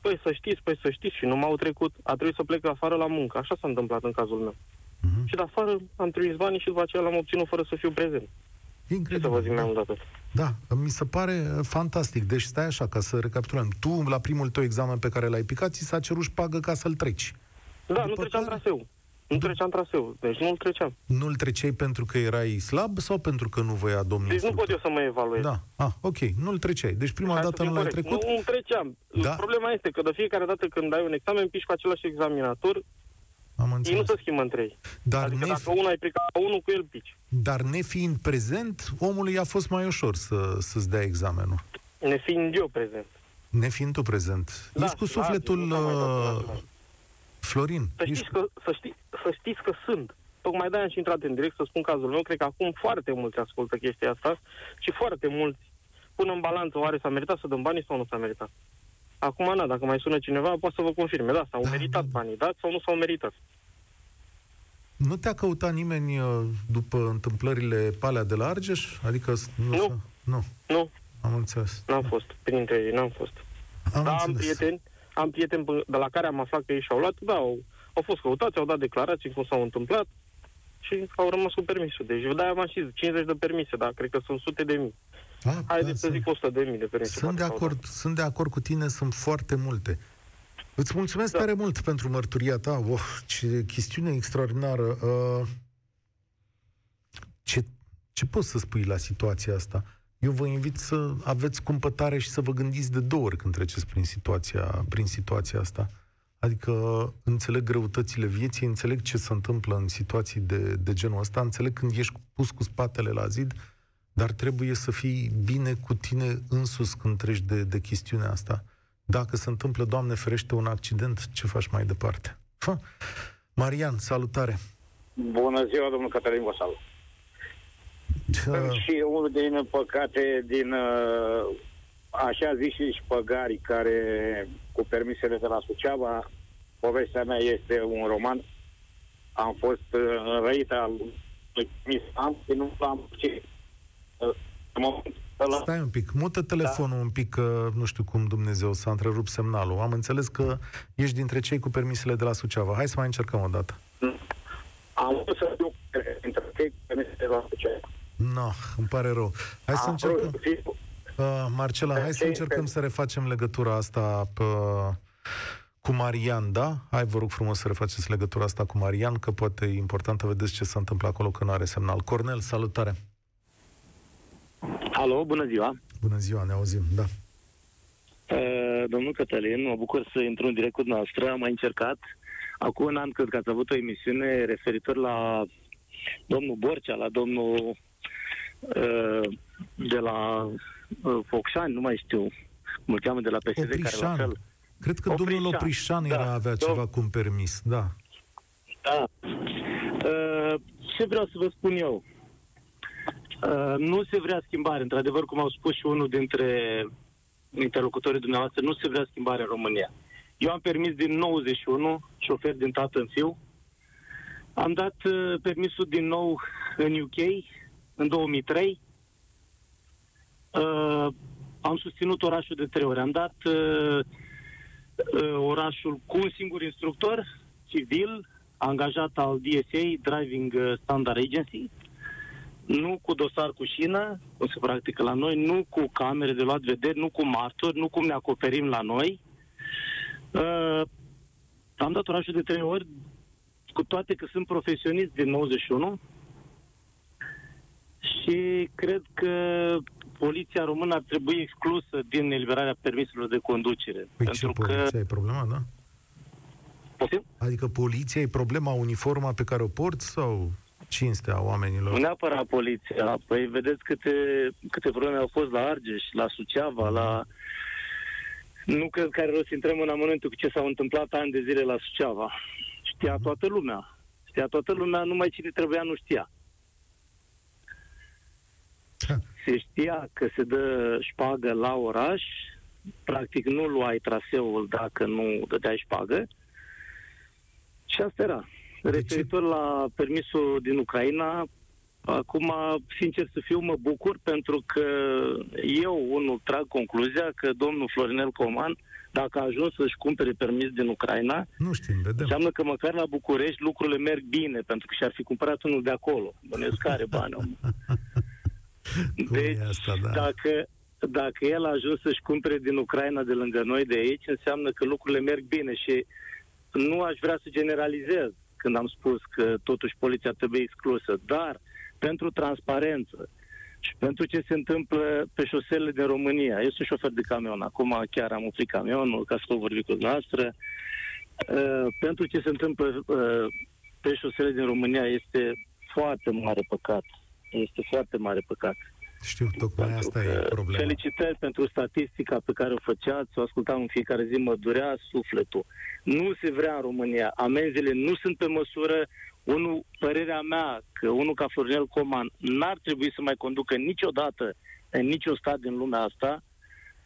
Păi să știți, păi să știți și nu m-au trecut, a trebuit să plec afară la muncă, așa s-a întâmplat în cazul meu. Uh-huh. Și de afară am trimis banii și după aceea l-am obținut fără să fiu prezent. Incredibil. să vă zic mai mult atât. Da, mi se pare fantastic. Deci stai așa, ca să recapitulăm. Tu, la primul tău examen pe care l-ai picat, ți s-a cerut șpagă ca să-l treci. Da, După nu treceam care... traseu. Nu treceam traseul, deci nu-l treceam. Nu-l treceai pentru că erai slab sau pentru că nu voia domnul Deci nu pot eu să mă evaluez. Da, ah, ok, nu-l treceai. Deci prima Hai dată nu l-ai trecut? Nu, nu treceam. Da. Problema este că de fiecare dată când ai un examen, piși cu același examinator, am înțeles. Ei nu se schimbă între ei. Dar adică ne... dacă unul ai plecat la unul, cu el pici. Dar nefiind prezent, omului a fost mai ușor să, să-ți dea examenul. Nefiind eu prezent. Nefiind tu prezent. Da, Ești cu sufletul... Da, uh, Florin. Să știți, că, să, ști, să știți că sunt. Tocmai de-aia am și intrat în direct să spun cazul meu. Cred că acum foarte mulți ascultă chestia asta și foarte mulți pun în balanță oare s-a meritat să dăm banii sau nu s-a meritat. Acum, na, dacă mai sună cineva, poate să vă confirme. Da, s-au da, meritat da, da. banii, da, sau nu s-au meritat. Nu te-a căutat nimeni uh, după întâmplările palea de la Argeș? Adică nu. Nu. Nu. nu. Am înțeles. N-am fost. Printre ei, n-am fost. Am da, înțeles. am prieteni, am prieteni de la care am aflat că ei și-au luat, da, au, au fost căutați, au dat declarații cum s-au întâmplat și au rămas cu permisul. Deci, de-aia m-am și 50 de permise, dar cred că sunt sute de mii. A, Haideți da, să zic 100 de mii de permise. Sunt de, acord, sunt de acord cu tine, sunt foarte multe. Îți mulțumesc da. tare mult pentru mărturia ta. Oh, ce chestiune extraordinară. Uh, ce, ce poți să spui la situația asta? Eu vă invit să aveți cumpătare și să vă gândiți de două ori când treceți prin situația, prin situația asta. Adică înțeleg greutățile vieții, înțeleg ce se întâmplă în situații de, de genul ăsta, înțeleg când ești pus cu spatele la zid, dar trebuie să fii bine cu tine însus când treci de, de chestiunea asta. Dacă se întâmplă, Doamne ferește, un accident, ce faci mai departe? Ha. Marian, salutare! Bună ziua, domnul Cătălin Vosalu. Sunt și unul din păcate din uh, așa zis și păgari care cu permisele de la Suceava, povestea mea este un roman. Am fost uh, înrăit al lui am și nu l-am ce. Uh, Stai un pic, mută telefonul da. un pic, că nu știu cum Dumnezeu s-a întrerupt semnalul. Am înțeles că ești dintre cei cu permisele de la Suceava. Hai să mai încercăm o dată. Am vrut să fiu dintre cei cu permisele de la Suceava. No, îmi pare rău. Hai să încercăm. Uh, Marcela, hai să încercăm să refacem legătura asta uh, cu Marian, da? Hai, vă rog frumos să refaceți legătura asta cu Marian, că poate e important să vedeți ce se întâmplă acolo când nu are semnal. Cornel, salutare! Alo, bună ziua! Bună ziua, ne auzim, da. Uh, domnul Cătălin, mă bucur să intru în direct cu noastră. Am mai încercat. Acum un an cred că ați avut o emisiune referitor la domnul Borcea, la domnul uh, de la uh, Focșani, nu mai știu cum îl cheamă, de la PSD, Oprișan. care la fel... Cred că Oprișan. domnul Oprișan era da. avea ceva Dom- cu un permis, da. Da. Uh, ce vreau să vă spun eu? Uh, nu se vrea schimbare, într-adevăr, cum au spus și unul dintre interlocutorii dumneavoastră, nu se vrea schimbare în România. Eu am permis din 91, șofer din tată în fiu. Am dat uh, permisul din nou în UK în 2003. Uh, am susținut orașul de trei ori. Am dat uh, uh, orașul cu un singur instructor civil, angajat al DSA, Driving Standard Agency, nu cu dosar cu șină, cum se practică la noi, nu cu camere de luat vederi, nu cu martori, nu cum ne acoperim la noi. Uh, am dat orașul de trei ori, cu toate că sunt profesionist din 91 și cred că poliția română ar trebui exclusă din eliberarea permiselor de conducere. Păi pentru ce, că... poliția e problema, da? Poftim? Adică poliția e problema, uniforma pe care o porți sau cinstea oamenilor? Nu neapărat poliția. Păi vedeți câte, câte probleme au fost la Argeș, la Suceava, la... Nu cred că are rost să intrăm în amănuntul cu ce s-au întâmplat ani de zile la Suceava. Știa mhm. toată lumea. Știa toată lumea, numai cine trebuia nu știa. Se știa că se dă șpagă la oraș, practic nu luai traseul dacă nu dădeai șpagă. Și asta era. Referitor la permisul din Ucraina, acum, sincer să fiu, mă bucur pentru că eu, unul, trag concluzia că domnul Florinel Coman, dacă a ajuns să-și cumpere permis din Ucraina, nu știm, vedem. înseamnă că măcar la București lucrurile merg bine, pentru că și-ar fi cumpărat unul de acolo. Bănesc care bani, om. Deci, asta, da. dacă, dacă el a ajuns să-și cumpere din Ucraina de lângă noi de aici, înseamnă că lucrurile merg bine și nu aș vrea să generalizez când am spus că totuși poliția trebuie exclusă, dar pentru transparență și pentru ce se întâmplă pe șoselele din România. Eu sunt șofer de camion, acum chiar am oprit camionul ca să vorbi cu noastră. Uh, pentru ce se întâmplă uh, pe șosele din România este foarte mare păcat este foarte mare păcat. Știu, tocmai pentru asta e problema. Felicitări pentru statistica pe care o făceați, o ascultam în fiecare zi, mă durea sufletul. Nu se vrea în România. Amenziile nu sunt pe măsură. Unul, părerea mea, că unul ca Florinel Coman n-ar trebui să mai conducă niciodată în niciun stat din lumea asta,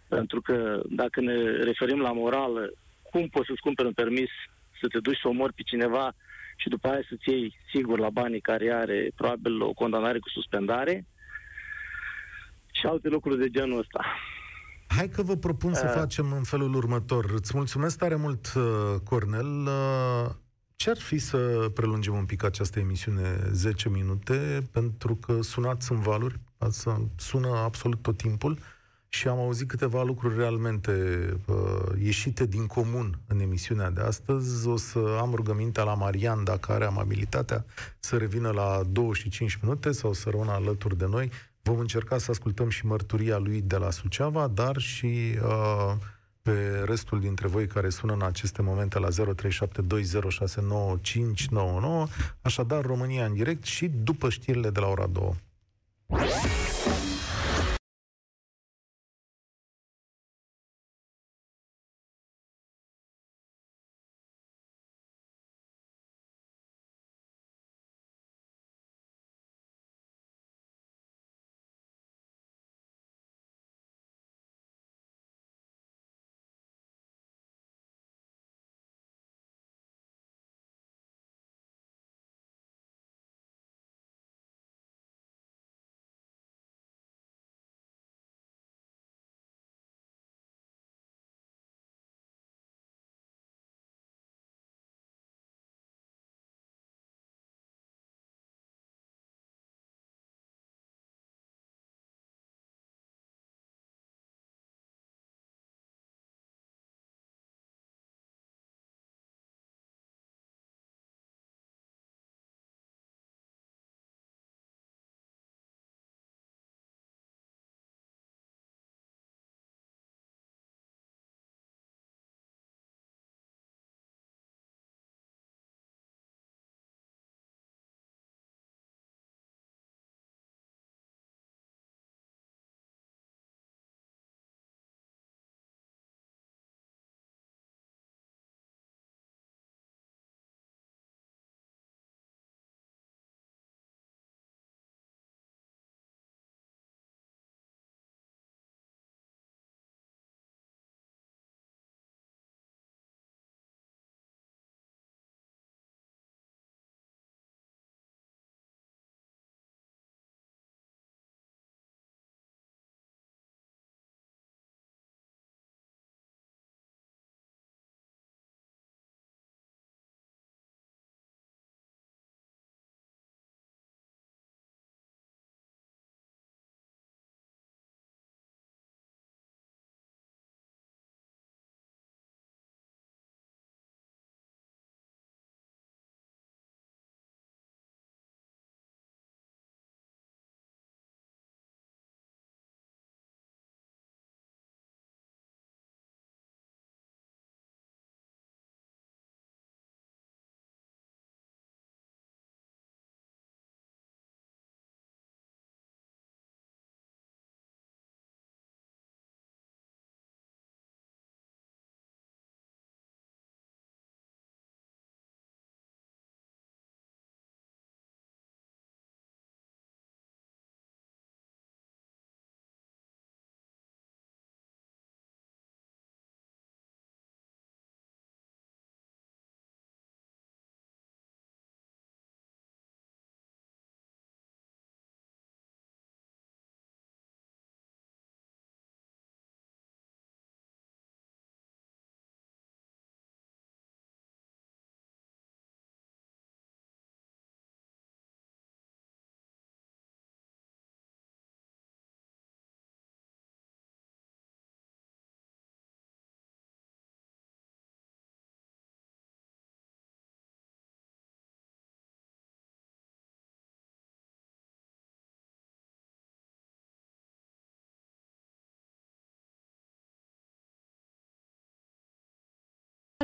pentru că dacă ne referim la morală, cum poți să-ți cumperi un permis să te duci să omori pe cineva și după aia să-ți iei sigur la banii care are probabil o condamnare cu suspendare și alte lucruri de genul ăsta. Hai că vă propun să uh. facem în felul următor. Îți mulțumesc tare mult, uh, Cornel. Uh, ce ar fi să prelungim un pic această emisiune 10 minute? Pentru că sunați în valuri, sună absolut tot timpul și am auzit câteva lucruri realmente uh, ieșite din comun în emisiunea de astăzi. O să am rugămintea la Marian, dacă are amabilitatea, să revină la 25 minute sau să rămână alături de noi. Vom încerca să ascultăm și mărturia lui de la Suceava, dar și uh, pe restul dintre voi care sună în aceste momente la 0372069599, așadar România în direct și după știrile de la ora 2.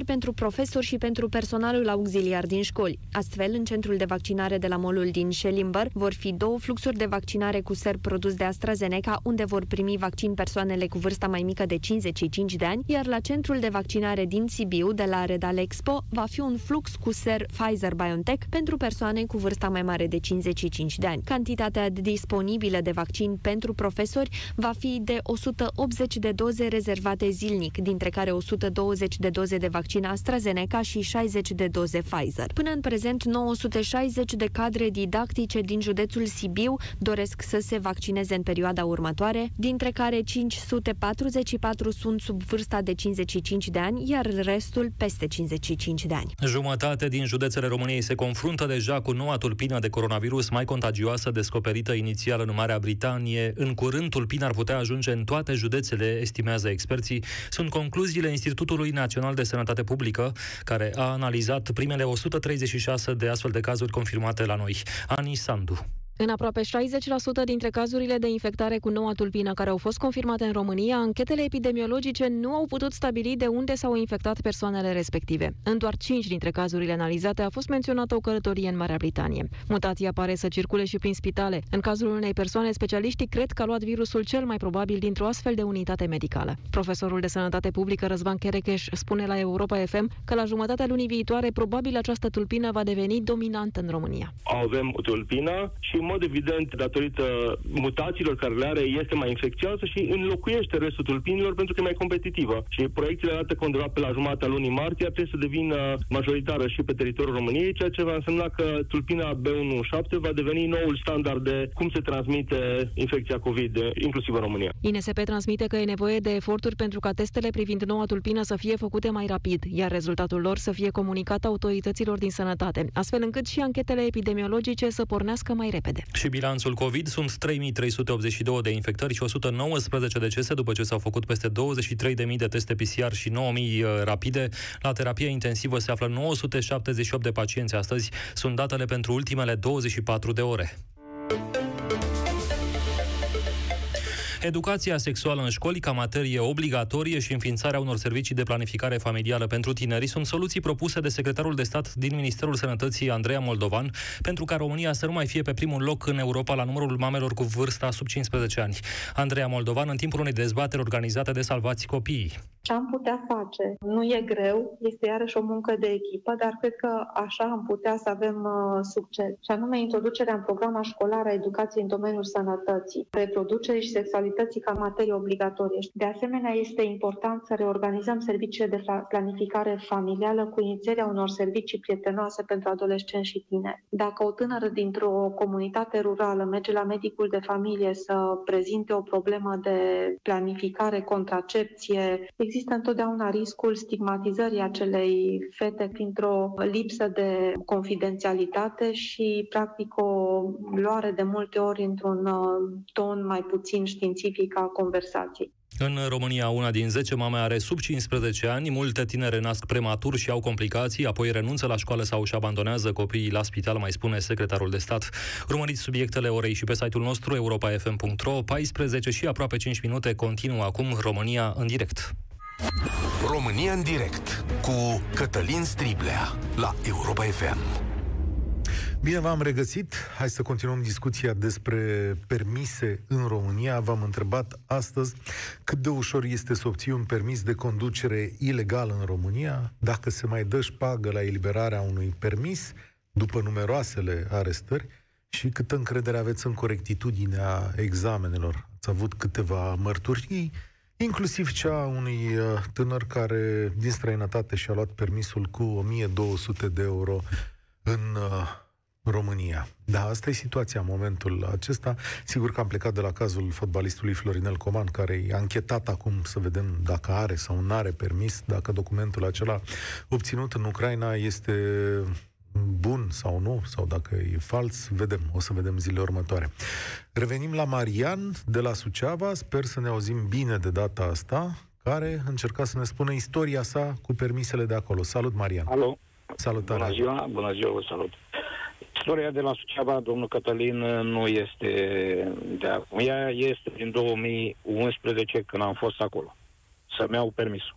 Pentru profesori și pentru personalul auxiliar din școli. Astfel, în centrul de vaccinare de la molul din Schellimber vor fi două fluxuri de vaccinare cu ser produs de AstraZeneca, unde vor primi vaccin persoanele cu vârsta mai mică de 55 de ani, iar la centrul de vaccinare din Sibiu, de la Redal Expo, va fi un flux cu ser Pfizer-BioNTech pentru persoane cu vârsta mai mare de 55 de ani. Cantitatea disponibilă de vaccin pentru profesori va fi de 180 de doze rezervate zilnic, dintre care 120 de doze de vaccin vaccin AstraZeneca și 60 de doze Pfizer. Până în prezent, 960 de cadre didactice din județul Sibiu doresc să se vaccineze în perioada următoare, dintre care 544 sunt sub vârsta de 55 de ani, iar restul peste 55 de ani. Jumătate din județele României se confruntă deja cu noua tulpină de coronavirus mai contagioasă descoperită inițial în Marea Britanie. În curând, tulpina ar putea ajunge în toate județele, estimează experții. Sunt concluziile Institutului Național de Sănătate Sănătate Publică, care a analizat primele 136 de astfel de cazuri confirmate la noi. Ani Sandu. În aproape 60% dintre cazurile de infectare cu noua tulpină care au fost confirmate în România, anchetele epidemiologice nu au putut stabili de unde s-au infectat persoanele respective. În doar 5 dintre cazurile analizate a fost menționată o călătorie în Marea Britanie. Mutația pare să circule și prin spitale. În cazul unei persoane, specialiștii cred că a luat virusul cel mai probabil dintr-o astfel de unitate medicală. Profesorul de sănătate publică Răzvan Cherecheș spune la Europa FM că la jumătatea lunii viitoare probabil această tulpină va deveni dominantă în România. Avem o tulpină și mod evident, datorită mutațiilor care le are, este mai infecțioasă și înlocuiește restul tulpinilor pentru că e mai competitivă. Și proiecțiile arată că undeva pe la jumătatea lunii martie ar trebui să devină majoritară și pe teritoriul României, ceea ce va însemna că tulpina B17 va deveni noul standard de cum se transmite infecția COVID, inclusiv în România. INSP transmite că e nevoie de eforturi pentru ca testele privind noua tulpină să fie făcute mai rapid, iar rezultatul lor să fie comunicat autorităților din sănătate, astfel încât și anchetele epidemiologice să pornească mai repede repede. Și bilanțul COVID sunt 3382 de infectări și 119 decese după ce s-au făcut peste 23.000 de teste PCR și 9.000 uh, rapide. La terapie intensivă se află 978 de pacienți astăzi. Sunt datele pentru ultimele 24 de ore. Educația sexuală în școli ca materie obligatorie și înființarea unor servicii de planificare familială pentru tineri sunt soluții propuse de secretarul de stat din Ministerul Sănătății Andreea Moldovan pentru ca România să nu mai fie pe primul loc în Europa la numărul mamelor cu vârsta sub 15 ani. Andreea Moldovan în timpul unei dezbateri organizate de Salvați Copiii. Ce am putea face? Nu e greu, este iarăși o muncă de echipă, dar cred că așa am putea să avem uh, succes. Și anume introducerea în programa școlară a educației în domeniul sănătății, reproducerii și sexualității ca materie obligatorie. De asemenea, este important să reorganizăm serviciile de planificare familială cu inițierea unor servicii prietenoase pentru adolescenți și tineri. Dacă o tânără dintr-o comunitate rurală merge la medicul de familie să prezinte o problemă de planificare, contracepție, există întotdeauna riscul stigmatizării acelei fete printr-o lipsă de confidențialitate și, practic, o luare de multe ori într-un uh, ton mai puțin științific a conversației. În România, una din 10 mame are sub 15 ani, multe tinere nasc prematur și au complicații, apoi renunță la școală sau își abandonează copiii la spital, mai spune secretarul de stat. Urmăriți subiectele orei și pe site-ul nostru europa.fm.ro 14 și aproape 5 minute continuă acum România în direct. România în direct cu Cătălin Striblea la Europa FM. Bine v-am regăsit. Hai să continuăm discuția despre permise în România. V-am întrebat astăzi cât de ușor este să obții un permis de conducere ilegal în România, dacă se mai dă șpagă la eliberarea unui permis după numeroasele arestări și câtă încredere aveți în corectitudinea examenelor. Ați avut câteva mărturii inclusiv cea unui uh, tânăr care din străinătate și-a luat permisul cu 1200 de euro în uh, România. Da, asta e situația în momentul acesta. Sigur că am plecat de la cazul fotbalistului Florinel Coman, care e anchetat acum să vedem dacă are sau nu are permis, dacă documentul acela obținut în Ucraina este bun sau nu, sau dacă e fals, vedem, o să vedem zilele următoare. Revenim la Marian de la Suceava, sper să ne auzim bine de data asta, care încerca să ne spună istoria sa cu permisele de acolo. Salut, Marian! Alo! Salutare! Bună ziua, bună ziua, vă salut! Istoria de la Suceava, domnul Cătălin, nu este de acum. Ea este din 2011, când am fost acolo. Să-mi iau permisul.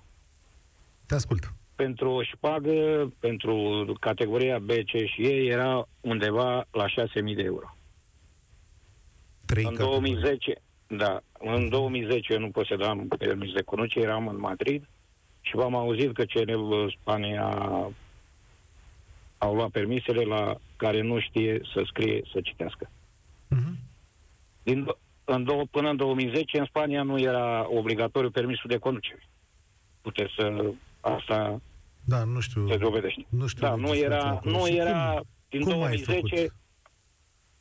Te ascult pentru o șpagă, pentru categoria B, C și E, era undeva la 6.000 de euro. Trei în 2010, da, în 2010 eu nu posedam permis de conducere, eram în Madrid și v-am auzit că CNV Spania au luat permisele la care nu știe să scrie, să citească. Uh-huh. Din, în două, până în 2010, în Spania nu era obligatoriu permisul de conducere. Puteți să... Asta da, nu știu. Se dovedește. Nu știu. Da, nu era, nu era cum, din cum 2010.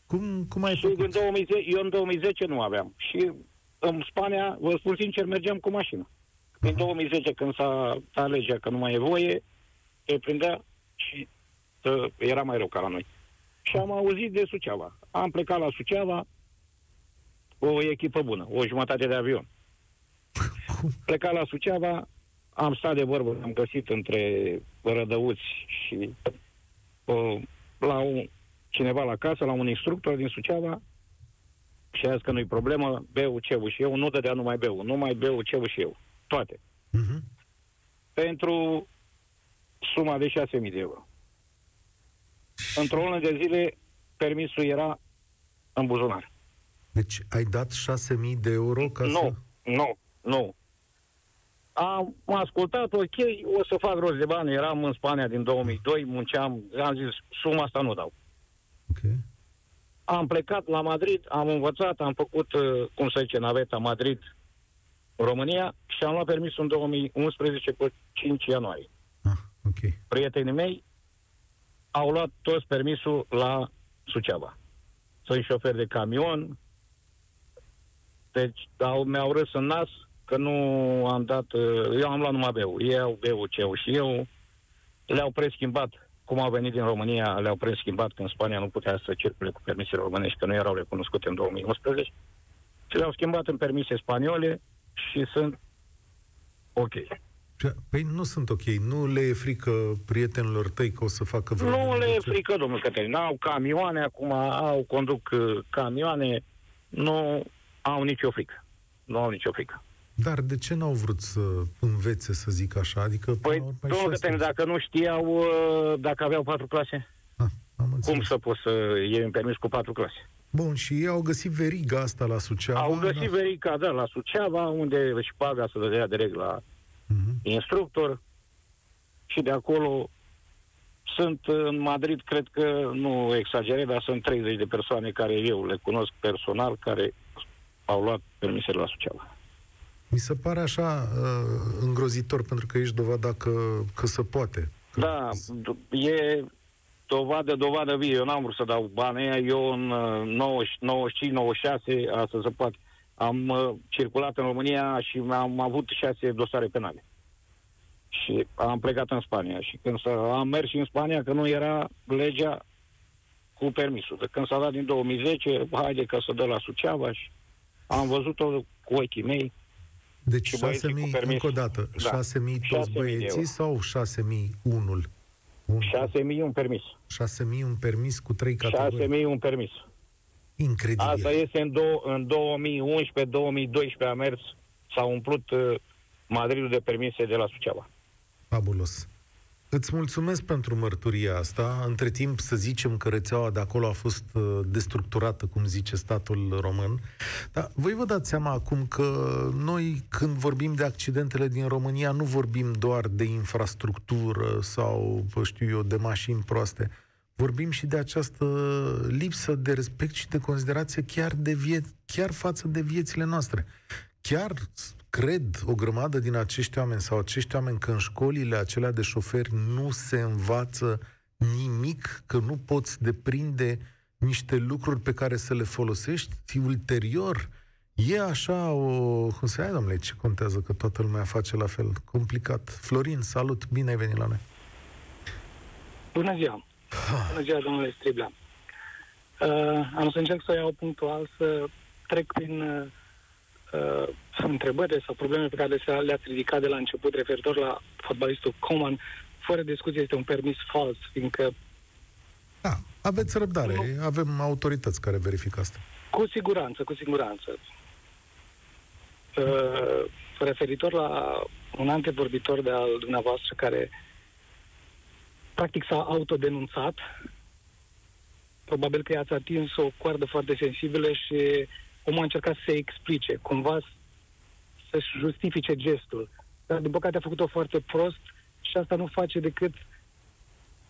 Cum, cum ai și făcut? Din 2010, eu în 2010 nu aveam. Și în Spania, vă spun sincer, mergeam cu mașină. În 2010, când s-a dat legea că nu mai e voie, te prindea și să, era mai rău ca la noi. Și am auzit de Suceava. Am plecat la Suceava, o echipă bună, o jumătate de avion. Plecat la Suceava, am stat de vorbă, am găsit între rădăuți și uh, la un, cineva la casă, la un instructor din Suceava, și a zis că nu-i problemă, beu, ceu și eu, nu dădea numai beu, numai beu, ceu și eu. Toate. Uh-huh. Pentru suma de 6.000 de euro. Într-o lună de zile, permisul era în buzunar. Deci ai dat 6.000 de euro ca nu, să... Nu, nu, Am ascultat, ok, o să fac rost de bani, eram în Spania din 2002, munceam, am zis, suma asta nu dau. Okay. Am plecat la Madrid, am învățat, am făcut, uh, cum să zice, naveta Madrid, România și am luat permisul în 2011 cu 5 ianuarie. Ah, ok. Prietenii mei au luat toți permisul la Suceava. Sunt șofer de camion, deci au, mi-au râs în nas că nu am dat... uh, Eu am luat numai beu. Ei au beu, ceu și eu. Le-au preschimbat, cum au venit din România, le-au preschimbat că în Spania nu putea să circule cu permisele românești, că nu erau recunoscute în 2011. Și le-au schimbat în permise spaniole și sunt ok. Păi nu sunt ok. Nu le e frică prietenilor tăi că o să facă vreo... Nu le e negoție? frică, domnul Cătălin. Au camioane acum, au conduc uh, camioane, nu au nicio frică. Nu au nicio frică. Dar de ce n-au vrut să învețe, să zic așa? Adică, până Păi, la urmă, domnul și asta Cătălin, dacă nu știau, uh, dacă aveau patru clase, am cum să poți să iei un permis cu patru clase? Bun, și ei au găsit veriga asta la Suceava. Au găsit da. verica, da, la Suceava, unde își paga să dădea direct la Mhm. instructor și de acolo sunt în Madrid, cred că nu exagerez, dar sunt 30 de persoane care eu le cunosc personal, care au luat permisele la Suceava. Mi se pare așa uh, îngrozitor, pentru că ești dovada că, că se poate. Da, d- e dovadă, dovadă vie. Eu n-am vrut să dau bani ăia. Eu în uh, 95-96, asta se poate, am uh, circulat în România și am avut șase dosare penale. Și am plecat în Spania. Și când s- am mers și în Spania, că nu era legea cu permisul. De când s-a dat din 2010, haide că să dă la Suceava și am văzut-o cu ochii mei. Deci Și băieții cu 6.000, permis. încă o dată, Da. 6.000 toți 6.000 de băieții euro. sau 6.000 unul? Un, 6.000 un permis. 6.000 un permis cu trei categorii. 6.000 un permis. Incredibil. Asta este în, do- în 2011-2012 a mers, s-a umplut uh, Madridul de permise de la Suceava. Fabulos. Îți mulțumesc pentru mărturia asta. Între timp, să zicem că rețeaua de acolo a fost uh, destructurată, cum zice statul român. Dar voi vă dați seama acum că noi, când vorbim de accidentele din România, nu vorbim doar de infrastructură sau, vă știu eu, de mașini proaste. Vorbim și de această lipsă de respect și de considerație chiar, de vie- chiar față de viețile noastre. Chiar cred o grămadă din acești oameni sau acești oameni că în școlile acelea de șoferi nu se învață nimic, că nu poți deprinde niște lucruri pe care să le folosești ulterior. E așa o... Cum să ai, domnule, ce contează că toată lumea face la fel? Complicat. Florin, salut, bine ai venit la noi. Bună ziua! Bună ziua, domnule Striblea. Uh, am să încerc să iau punctual, să trec prin uh, uh, întrebări sau probleme pe care le- le-ați ridicat de la început referitor la fotbalistul Coman. Fără discuție este un permis fals, fiindcă Aveți răbdare, avem autorități care verifică asta. cu siguranță, cu siguranță. Uh, referitor la un antevorbitor de al dumneavoastră care practic s-a autodenunțat, probabil că i-ați atins o coardă foarte sensibilă și omul a încercat să se explice, cumva să-și justifice gestul. Dar, din păcate, a făcut-o foarte prost și asta nu face decât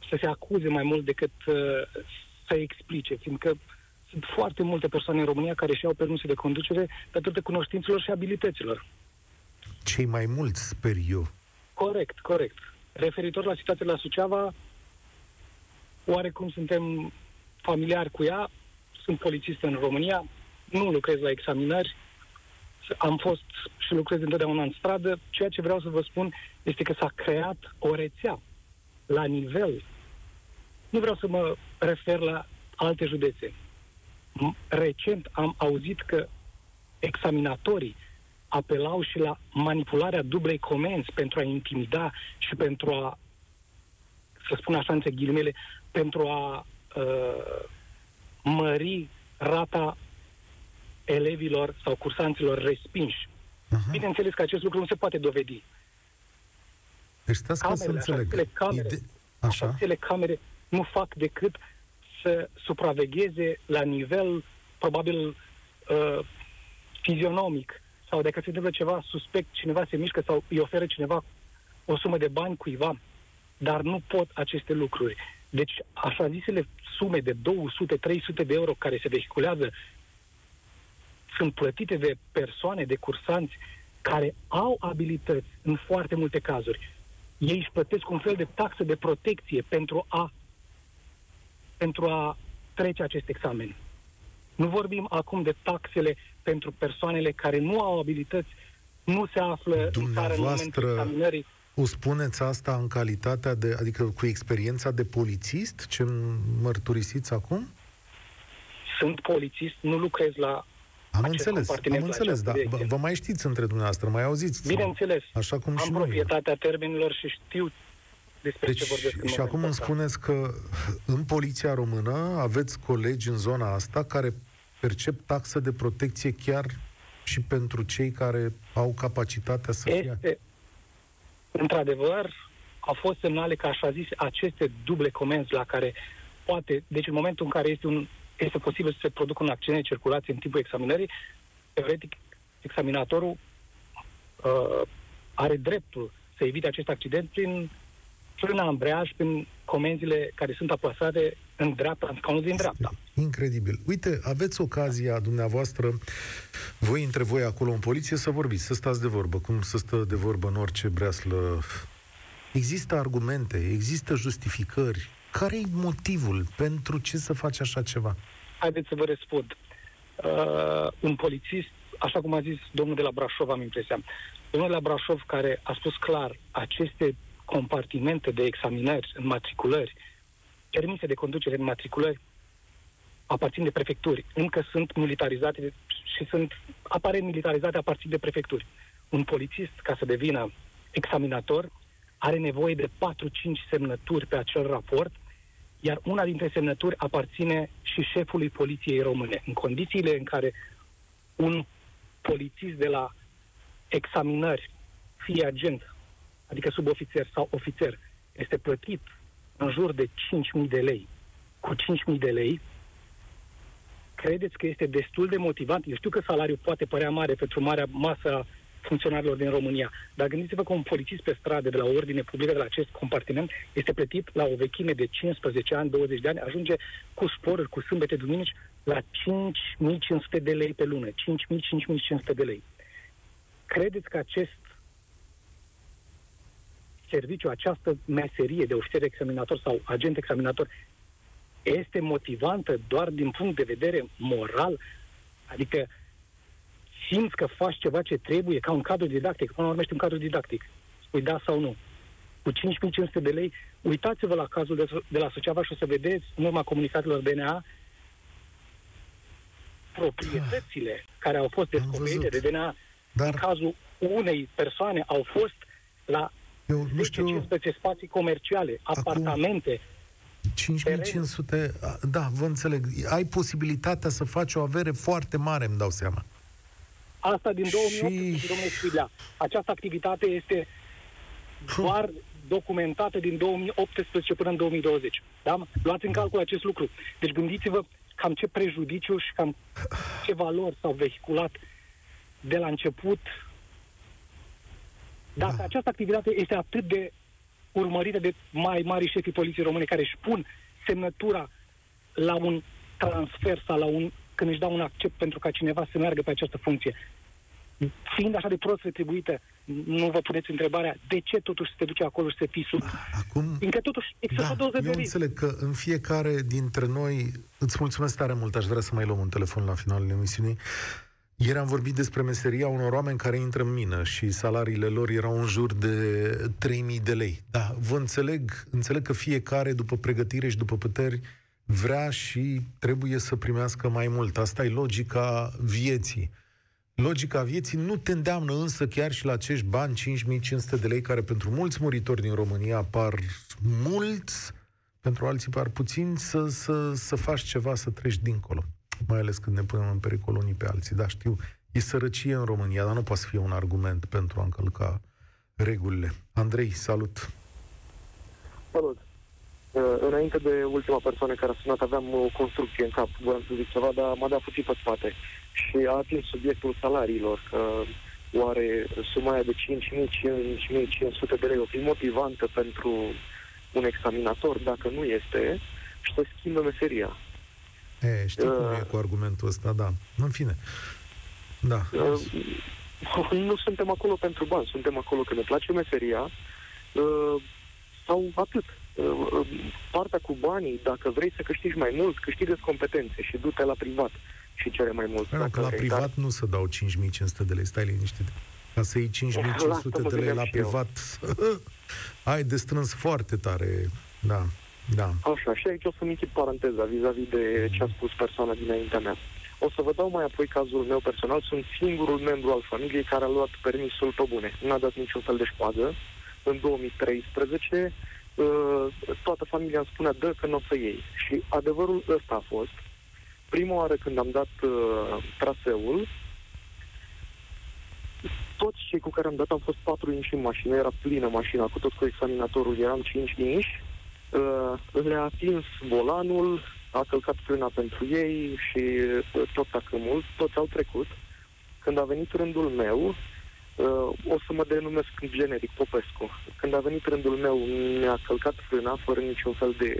să se acuze mai mult decât uh, să explice, fiindcă sunt foarte multe persoane în România care și-au permise de conducere datorită cunoștințelor și abilităților. Cei mai mulți, sper eu. Corect, corect. Referitor la situația la Suceava, oarecum suntem familiari cu ea, sunt polițist în România, nu lucrez la examinări, am fost și lucrez întotdeauna în stradă. Ceea ce vreau să vă spun este că s-a creat o rețea la nivel. Nu vreau să mă refer la alte județe. M- Recent am auzit că examinatorii apelau și la manipularea dublei comenzi pentru a intimida și pentru a, să spun așa între ghilimele, pentru a uh, mări rata elevilor sau cursanților respinși. Uh-huh. Bineînțeles că acest lucru nu se poate dovedi. Deci stați ca să înțeleg. Camere, Ide- Așa. camere nu fac decât să supravegheze la nivel probabil uh, fizionomic sau dacă se întâmplă ceva suspect, cineva se mișcă sau îi oferă cineva o sumă de bani cuiva, dar nu pot aceste lucruri. Deci, așa zisele sume de 200-300 de euro care se vehiculează sunt plătite de persoane, de cursanți care au abilități în foarte multe cazuri. Ei își plătesc un fel de taxă de protecție pentru a, pentru a trece acest examen. Nu vorbim acum de taxele pentru persoanele care nu au abilități, nu se află în țară în momentul examinării. O spuneți asta în calitatea de, adică cu experiența de polițist, ce mărturisiți acum? Sunt polițist, nu lucrez la am înțeles, am înțeles, dar vă mai știți între dumneavoastră, mai auziți? Bineînțeles, așa cum am și proprietatea noi. termenilor și știu despre deci, ce vorbesc Și acum îmi spuneți că în Poliția Română aveți colegi în zona asta care percep taxă de protecție chiar și pentru cei care au capacitatea să este, fie... Într-adevăr, au fost semnale că, așa zis, aceste duble comenzi la care poate, deci în momentul în care este, un, este posibil să se producă un accident de circulație în timpul examinării, teoretic, examinatorul uh, are dreptul să evite acest accident prin frâna ambreiaj, prin comenzile care sunt aplasate în dreapta, în scaunul din dreapta. Incredibil. Uite, aveți ocazia dumneavoastră, voi între voi acolo în poliție, să vorbiți, să stați de vorbă, cum să stă de vorbă în orice breaslă. Există argumente, există justificări. Care e motivul? Pentru ce să faci așa ceva? Haideți să vă răspund. Uh, un polițist, așa cum a zis domnul de la Brașov, am impresia, domnul de la Brașov care a spus clar aceste compartimente de examinări în matriculări, permise de conducere în matriculări, aparțin de prefecturi. Încă sunt militarizate și sunt aparent militarizate aparțin de prefecturi. Un polițist, ca să devină examinator, are nevoie de 4-5 semnături pe acel raport, iar una dintre semnături aparține și șefului poliției române. În condițiile în care un polițist de la examinări, fie agent, adică subofițer sau ofițer, este plătit în jur de 5.000 de lei. Cu 5.000 de lei, credeți că este destul de motivant? Eu știu că salariul poate părea mare pentru marea masă a funcționarilor din România, dar gândiți-vă că un polițist pe stradă de la ordine publică de la acest compartiment este plătit la o vechime de 15 ani, 20 de ani, ajunge cu sporuri, cu sâmbete, duminici, la 5.500 de lei pe lună. 5.000-5.500 de lei. Credeți că acest serviciu, această meserie de ofițer examinator sau agent examinator este motivantă doar din punct de vedere moral? Adică simți că faci ceva ce trebuie, ca un cadru didactic, până la urmă un cadru didactic. Spui da sau nu. Cu 5500 de lei, uitați-vă la cazul de, de la Suceava și o să vedeți, în urma comunicatelor DNA, proprietățile care au fost descoperite de DNA Dar... în cazul unei persoane au fost la eu nu știu... 15 spații comerciale, Acum... apartamente, 5500, da, vă înțeleg. Ai posibilitatea să faci o avere foarte mare, îmi dau seama. Asta din 2018, și... domnule Sfidlea. Această activitate este doar documentată din 2018 până în 2020. Da? Luați în calcul acest lucru. Deci gândiți-vă cam ce prejudiciu și cam ce valori s-au vehiculat de la început dacă da. această activitate este atât de urmărită de mai mari șefii poliției române care își pun semnătura la un transfer sau la un, când își dau un accept pentru ca cineva să meargă pe această funcție, fiind așa de prost retribuită, nu vă puneți întrebarea de ce totuși se duce acolo și se fii sub... Acum... Fiindcă totuși există da, eu de înțeleg că în fiecare dintre noi... Îți mulțumesc tare mult, aș vrea să mai luăm un telefon la finalul emisiunii. Ieri am vorbit despre meseria unor oameni care intră în mină și salariile lor erau în jur de 3000 de lei. Da, vă înțeleg, înțeleg că fiecare, după pregătire și după puteri, vrea și trebuie să primească mai mult. Asta e logica vieții. Logica vieții nu te îndeamnă însă chiar și la acești bani, 5500 de lei, care pentru mulți muritori din România par mulți, pentru alții par puțin, să, să, să faci ceva, să treci dincolo. Mai ales când ne punem în pericol unii pe alții. Da, știu, e sărăcie în România, dar nu poate fi un argument pentru a încălca regulile. Andrei, salut! Salut! Uh, înainte de ultima persoană care a sunat, aveam o construcție în cap, voiam să zic ceva, dar m-a dat puțin pe spate. Și a atins subiectul salariilor, că oare suma aia de 5.000-5.500 de lei o fi motivantă pentru un examinator, dacă nu este, și să schimbă meseria. E, știi uh, cum e cu argumentul ăsta, da. În fine. Da. Uh, nu suntem acolo pentru bani, suntem acolo că ne place meseria uh, sau atât. Uh, partea cu banii, dacă vrei să câștigi mai mult, câștigă competențe și du-te la privat și cere mai mult. Păi, că la privat dar... nu se dau 5500 de lei, stai liniștit. Ca să iei 5500 de lei la privat, ai de strâns foarte tare. Da, da. Așa, și aici o să-mi închid paranteza vis-a-vis de ce a spus persoana dinaintea mea. O să vă dau mai apoi cazul meu personal. Sunt singurul membru al familiei care a luat permisul pe bune. N-a dat niciun fel de șpadă. În 2013 Uh, toată familia îmi spunea, dă că nu o să iei. Și adevărul ăsta a fost. Prima oară când am dat uh, traseul, toți cei cu care am dat am fost patru inși în mașină, era plină mașina, cu tot cu examinatorul, eram cinci inși, uh, le-a atins volanul, a călcat frâna pentru ei și uh, tot mult, toți au trecut. Când a venit rândul meu, Uh, o să mă denumesc generic Popescu. Când a venit rândul meu, mi-a călcat frâna fără niciun fel de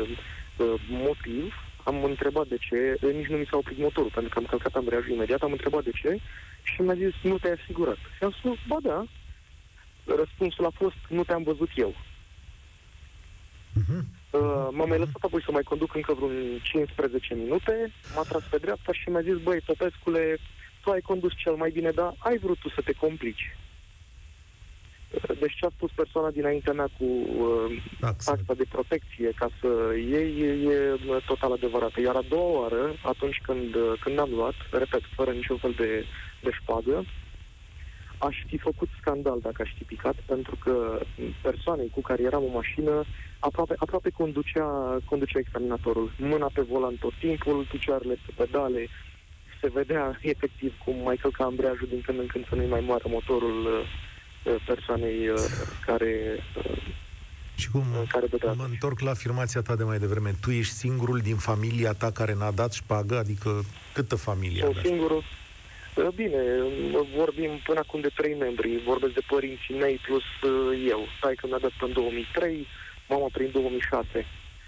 uh, uh, motiv. Am întrebat de ce, uh, nici nu mi s-a oprit motorul, pentru că am călcat ambreiajul imediat, am întrebat de ce și mi-a zis, nu te-ai asigurat. Și am spus, ba da. Răspunsul a fost, nu te-am văzut eu. Uh-huh. Uh, m-am mai lăsat apoi să mai conduc încă vreun 15 minute, m-a tras pe dreapta și mi-a zis, băi, Popescule, tu ai condus cel mai bine, dar ai vrut tu să te complici. Deci ce a spus persoana dinaintea mea cu uh, taxa de protecție ca să iei e total adevărată. Iar a doua oară, atunci când, uh, când am luat, repet, fără niciun fel de, de șpagă, aș fi făcut scandal dacă aș fi picat, pentru că persoanei cu care eram în mașină aproape, aproape conducea, conducea examinatorul. Mâna pe volan tot timpul, picioarele pe pedale, se vedea efectiv cum mai călca ambreiajul din când în când să nu-i mai moară motorul uh, uh, persoanei uh, care și cum care mă întorc la afirmația ta de mai devreme, tu ești singurul din familia ta care n-a dat șpagă? Adică câtă familie Sunt singurul. Bine, vorbim până acum de trei membri. Vorbesc de părinții mei plus eu. Stai că mi-a dat în 2003, mama prin 2006.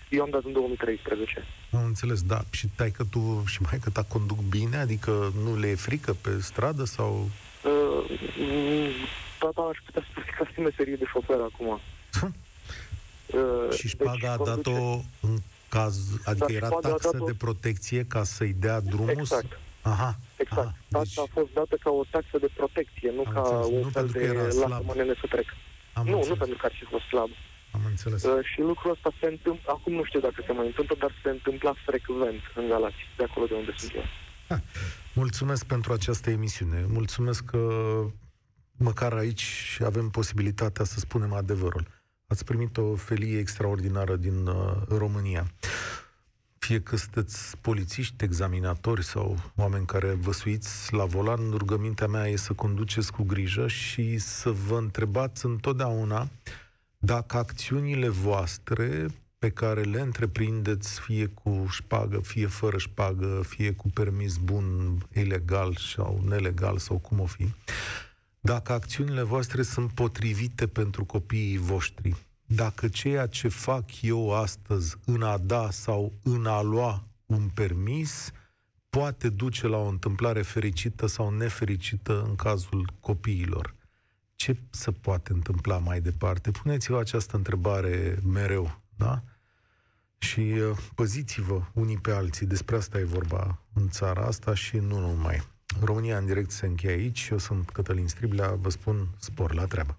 Eu am dat în 2013. Am înțeles, da. Și tai că tu și mai că ta conduc bine? Adică nu le e frică pe stradă sau... Uh, tata aș putea spune că sunt meserie de șofer acum. uh, și șpaga deci, a dat-o în caz... Adică da, era taxă de protecție ca să-i dea drumul? Exact. Aha. Exact. Aha, deci... a fost dată ca o taxă de protecție, nu ca înțeles. un nu fel de lasă-mă nene să trec. Am nu, înțeles. nu pentru că ar fi fost slab. Am înțeles. Uh, și lucrul ăsta se întâmplă, acum nu știu dacă se mai întâmplă, dar se întâmpla frecvent în Galați, de acolo de unde sunt eu. Ha, mulțumesc pentru această emisiune. Mulțumesc că măcar aici avem posibilitatea să spunem adevărul. Ați primit o felie extraordinară din uh, România. Fie că sunteți polițiști, examinatori sau oameni care vă suiți la volan, rugămintea mea e să conduceți cu grijă și să vă întrebați întotdeauna dacă acțiunile voastre pe care le întreprindeți fie cu șpagă, fie fără șpagă, fie cu permis bun, ilegal sau nelegal sau cum o fi, dacă acțiunile voastre sunt potrivite pentru copiii voștri, dacă ceea ce fac eu astăzi în a da sau în a lua un permis poate duce la o întâmplare fericită sau nefericită în cazul copiilor ce se poate întâmpla mai departe? Puneți-vă această întrebare mereu, da? Și uh, păziți-vă unii pe alții. Despre asta e vorba în țara asta și nu numai. România în direct se încheie aici. Eu sunt Cătălin Striblea. Vă spun spor la treabă.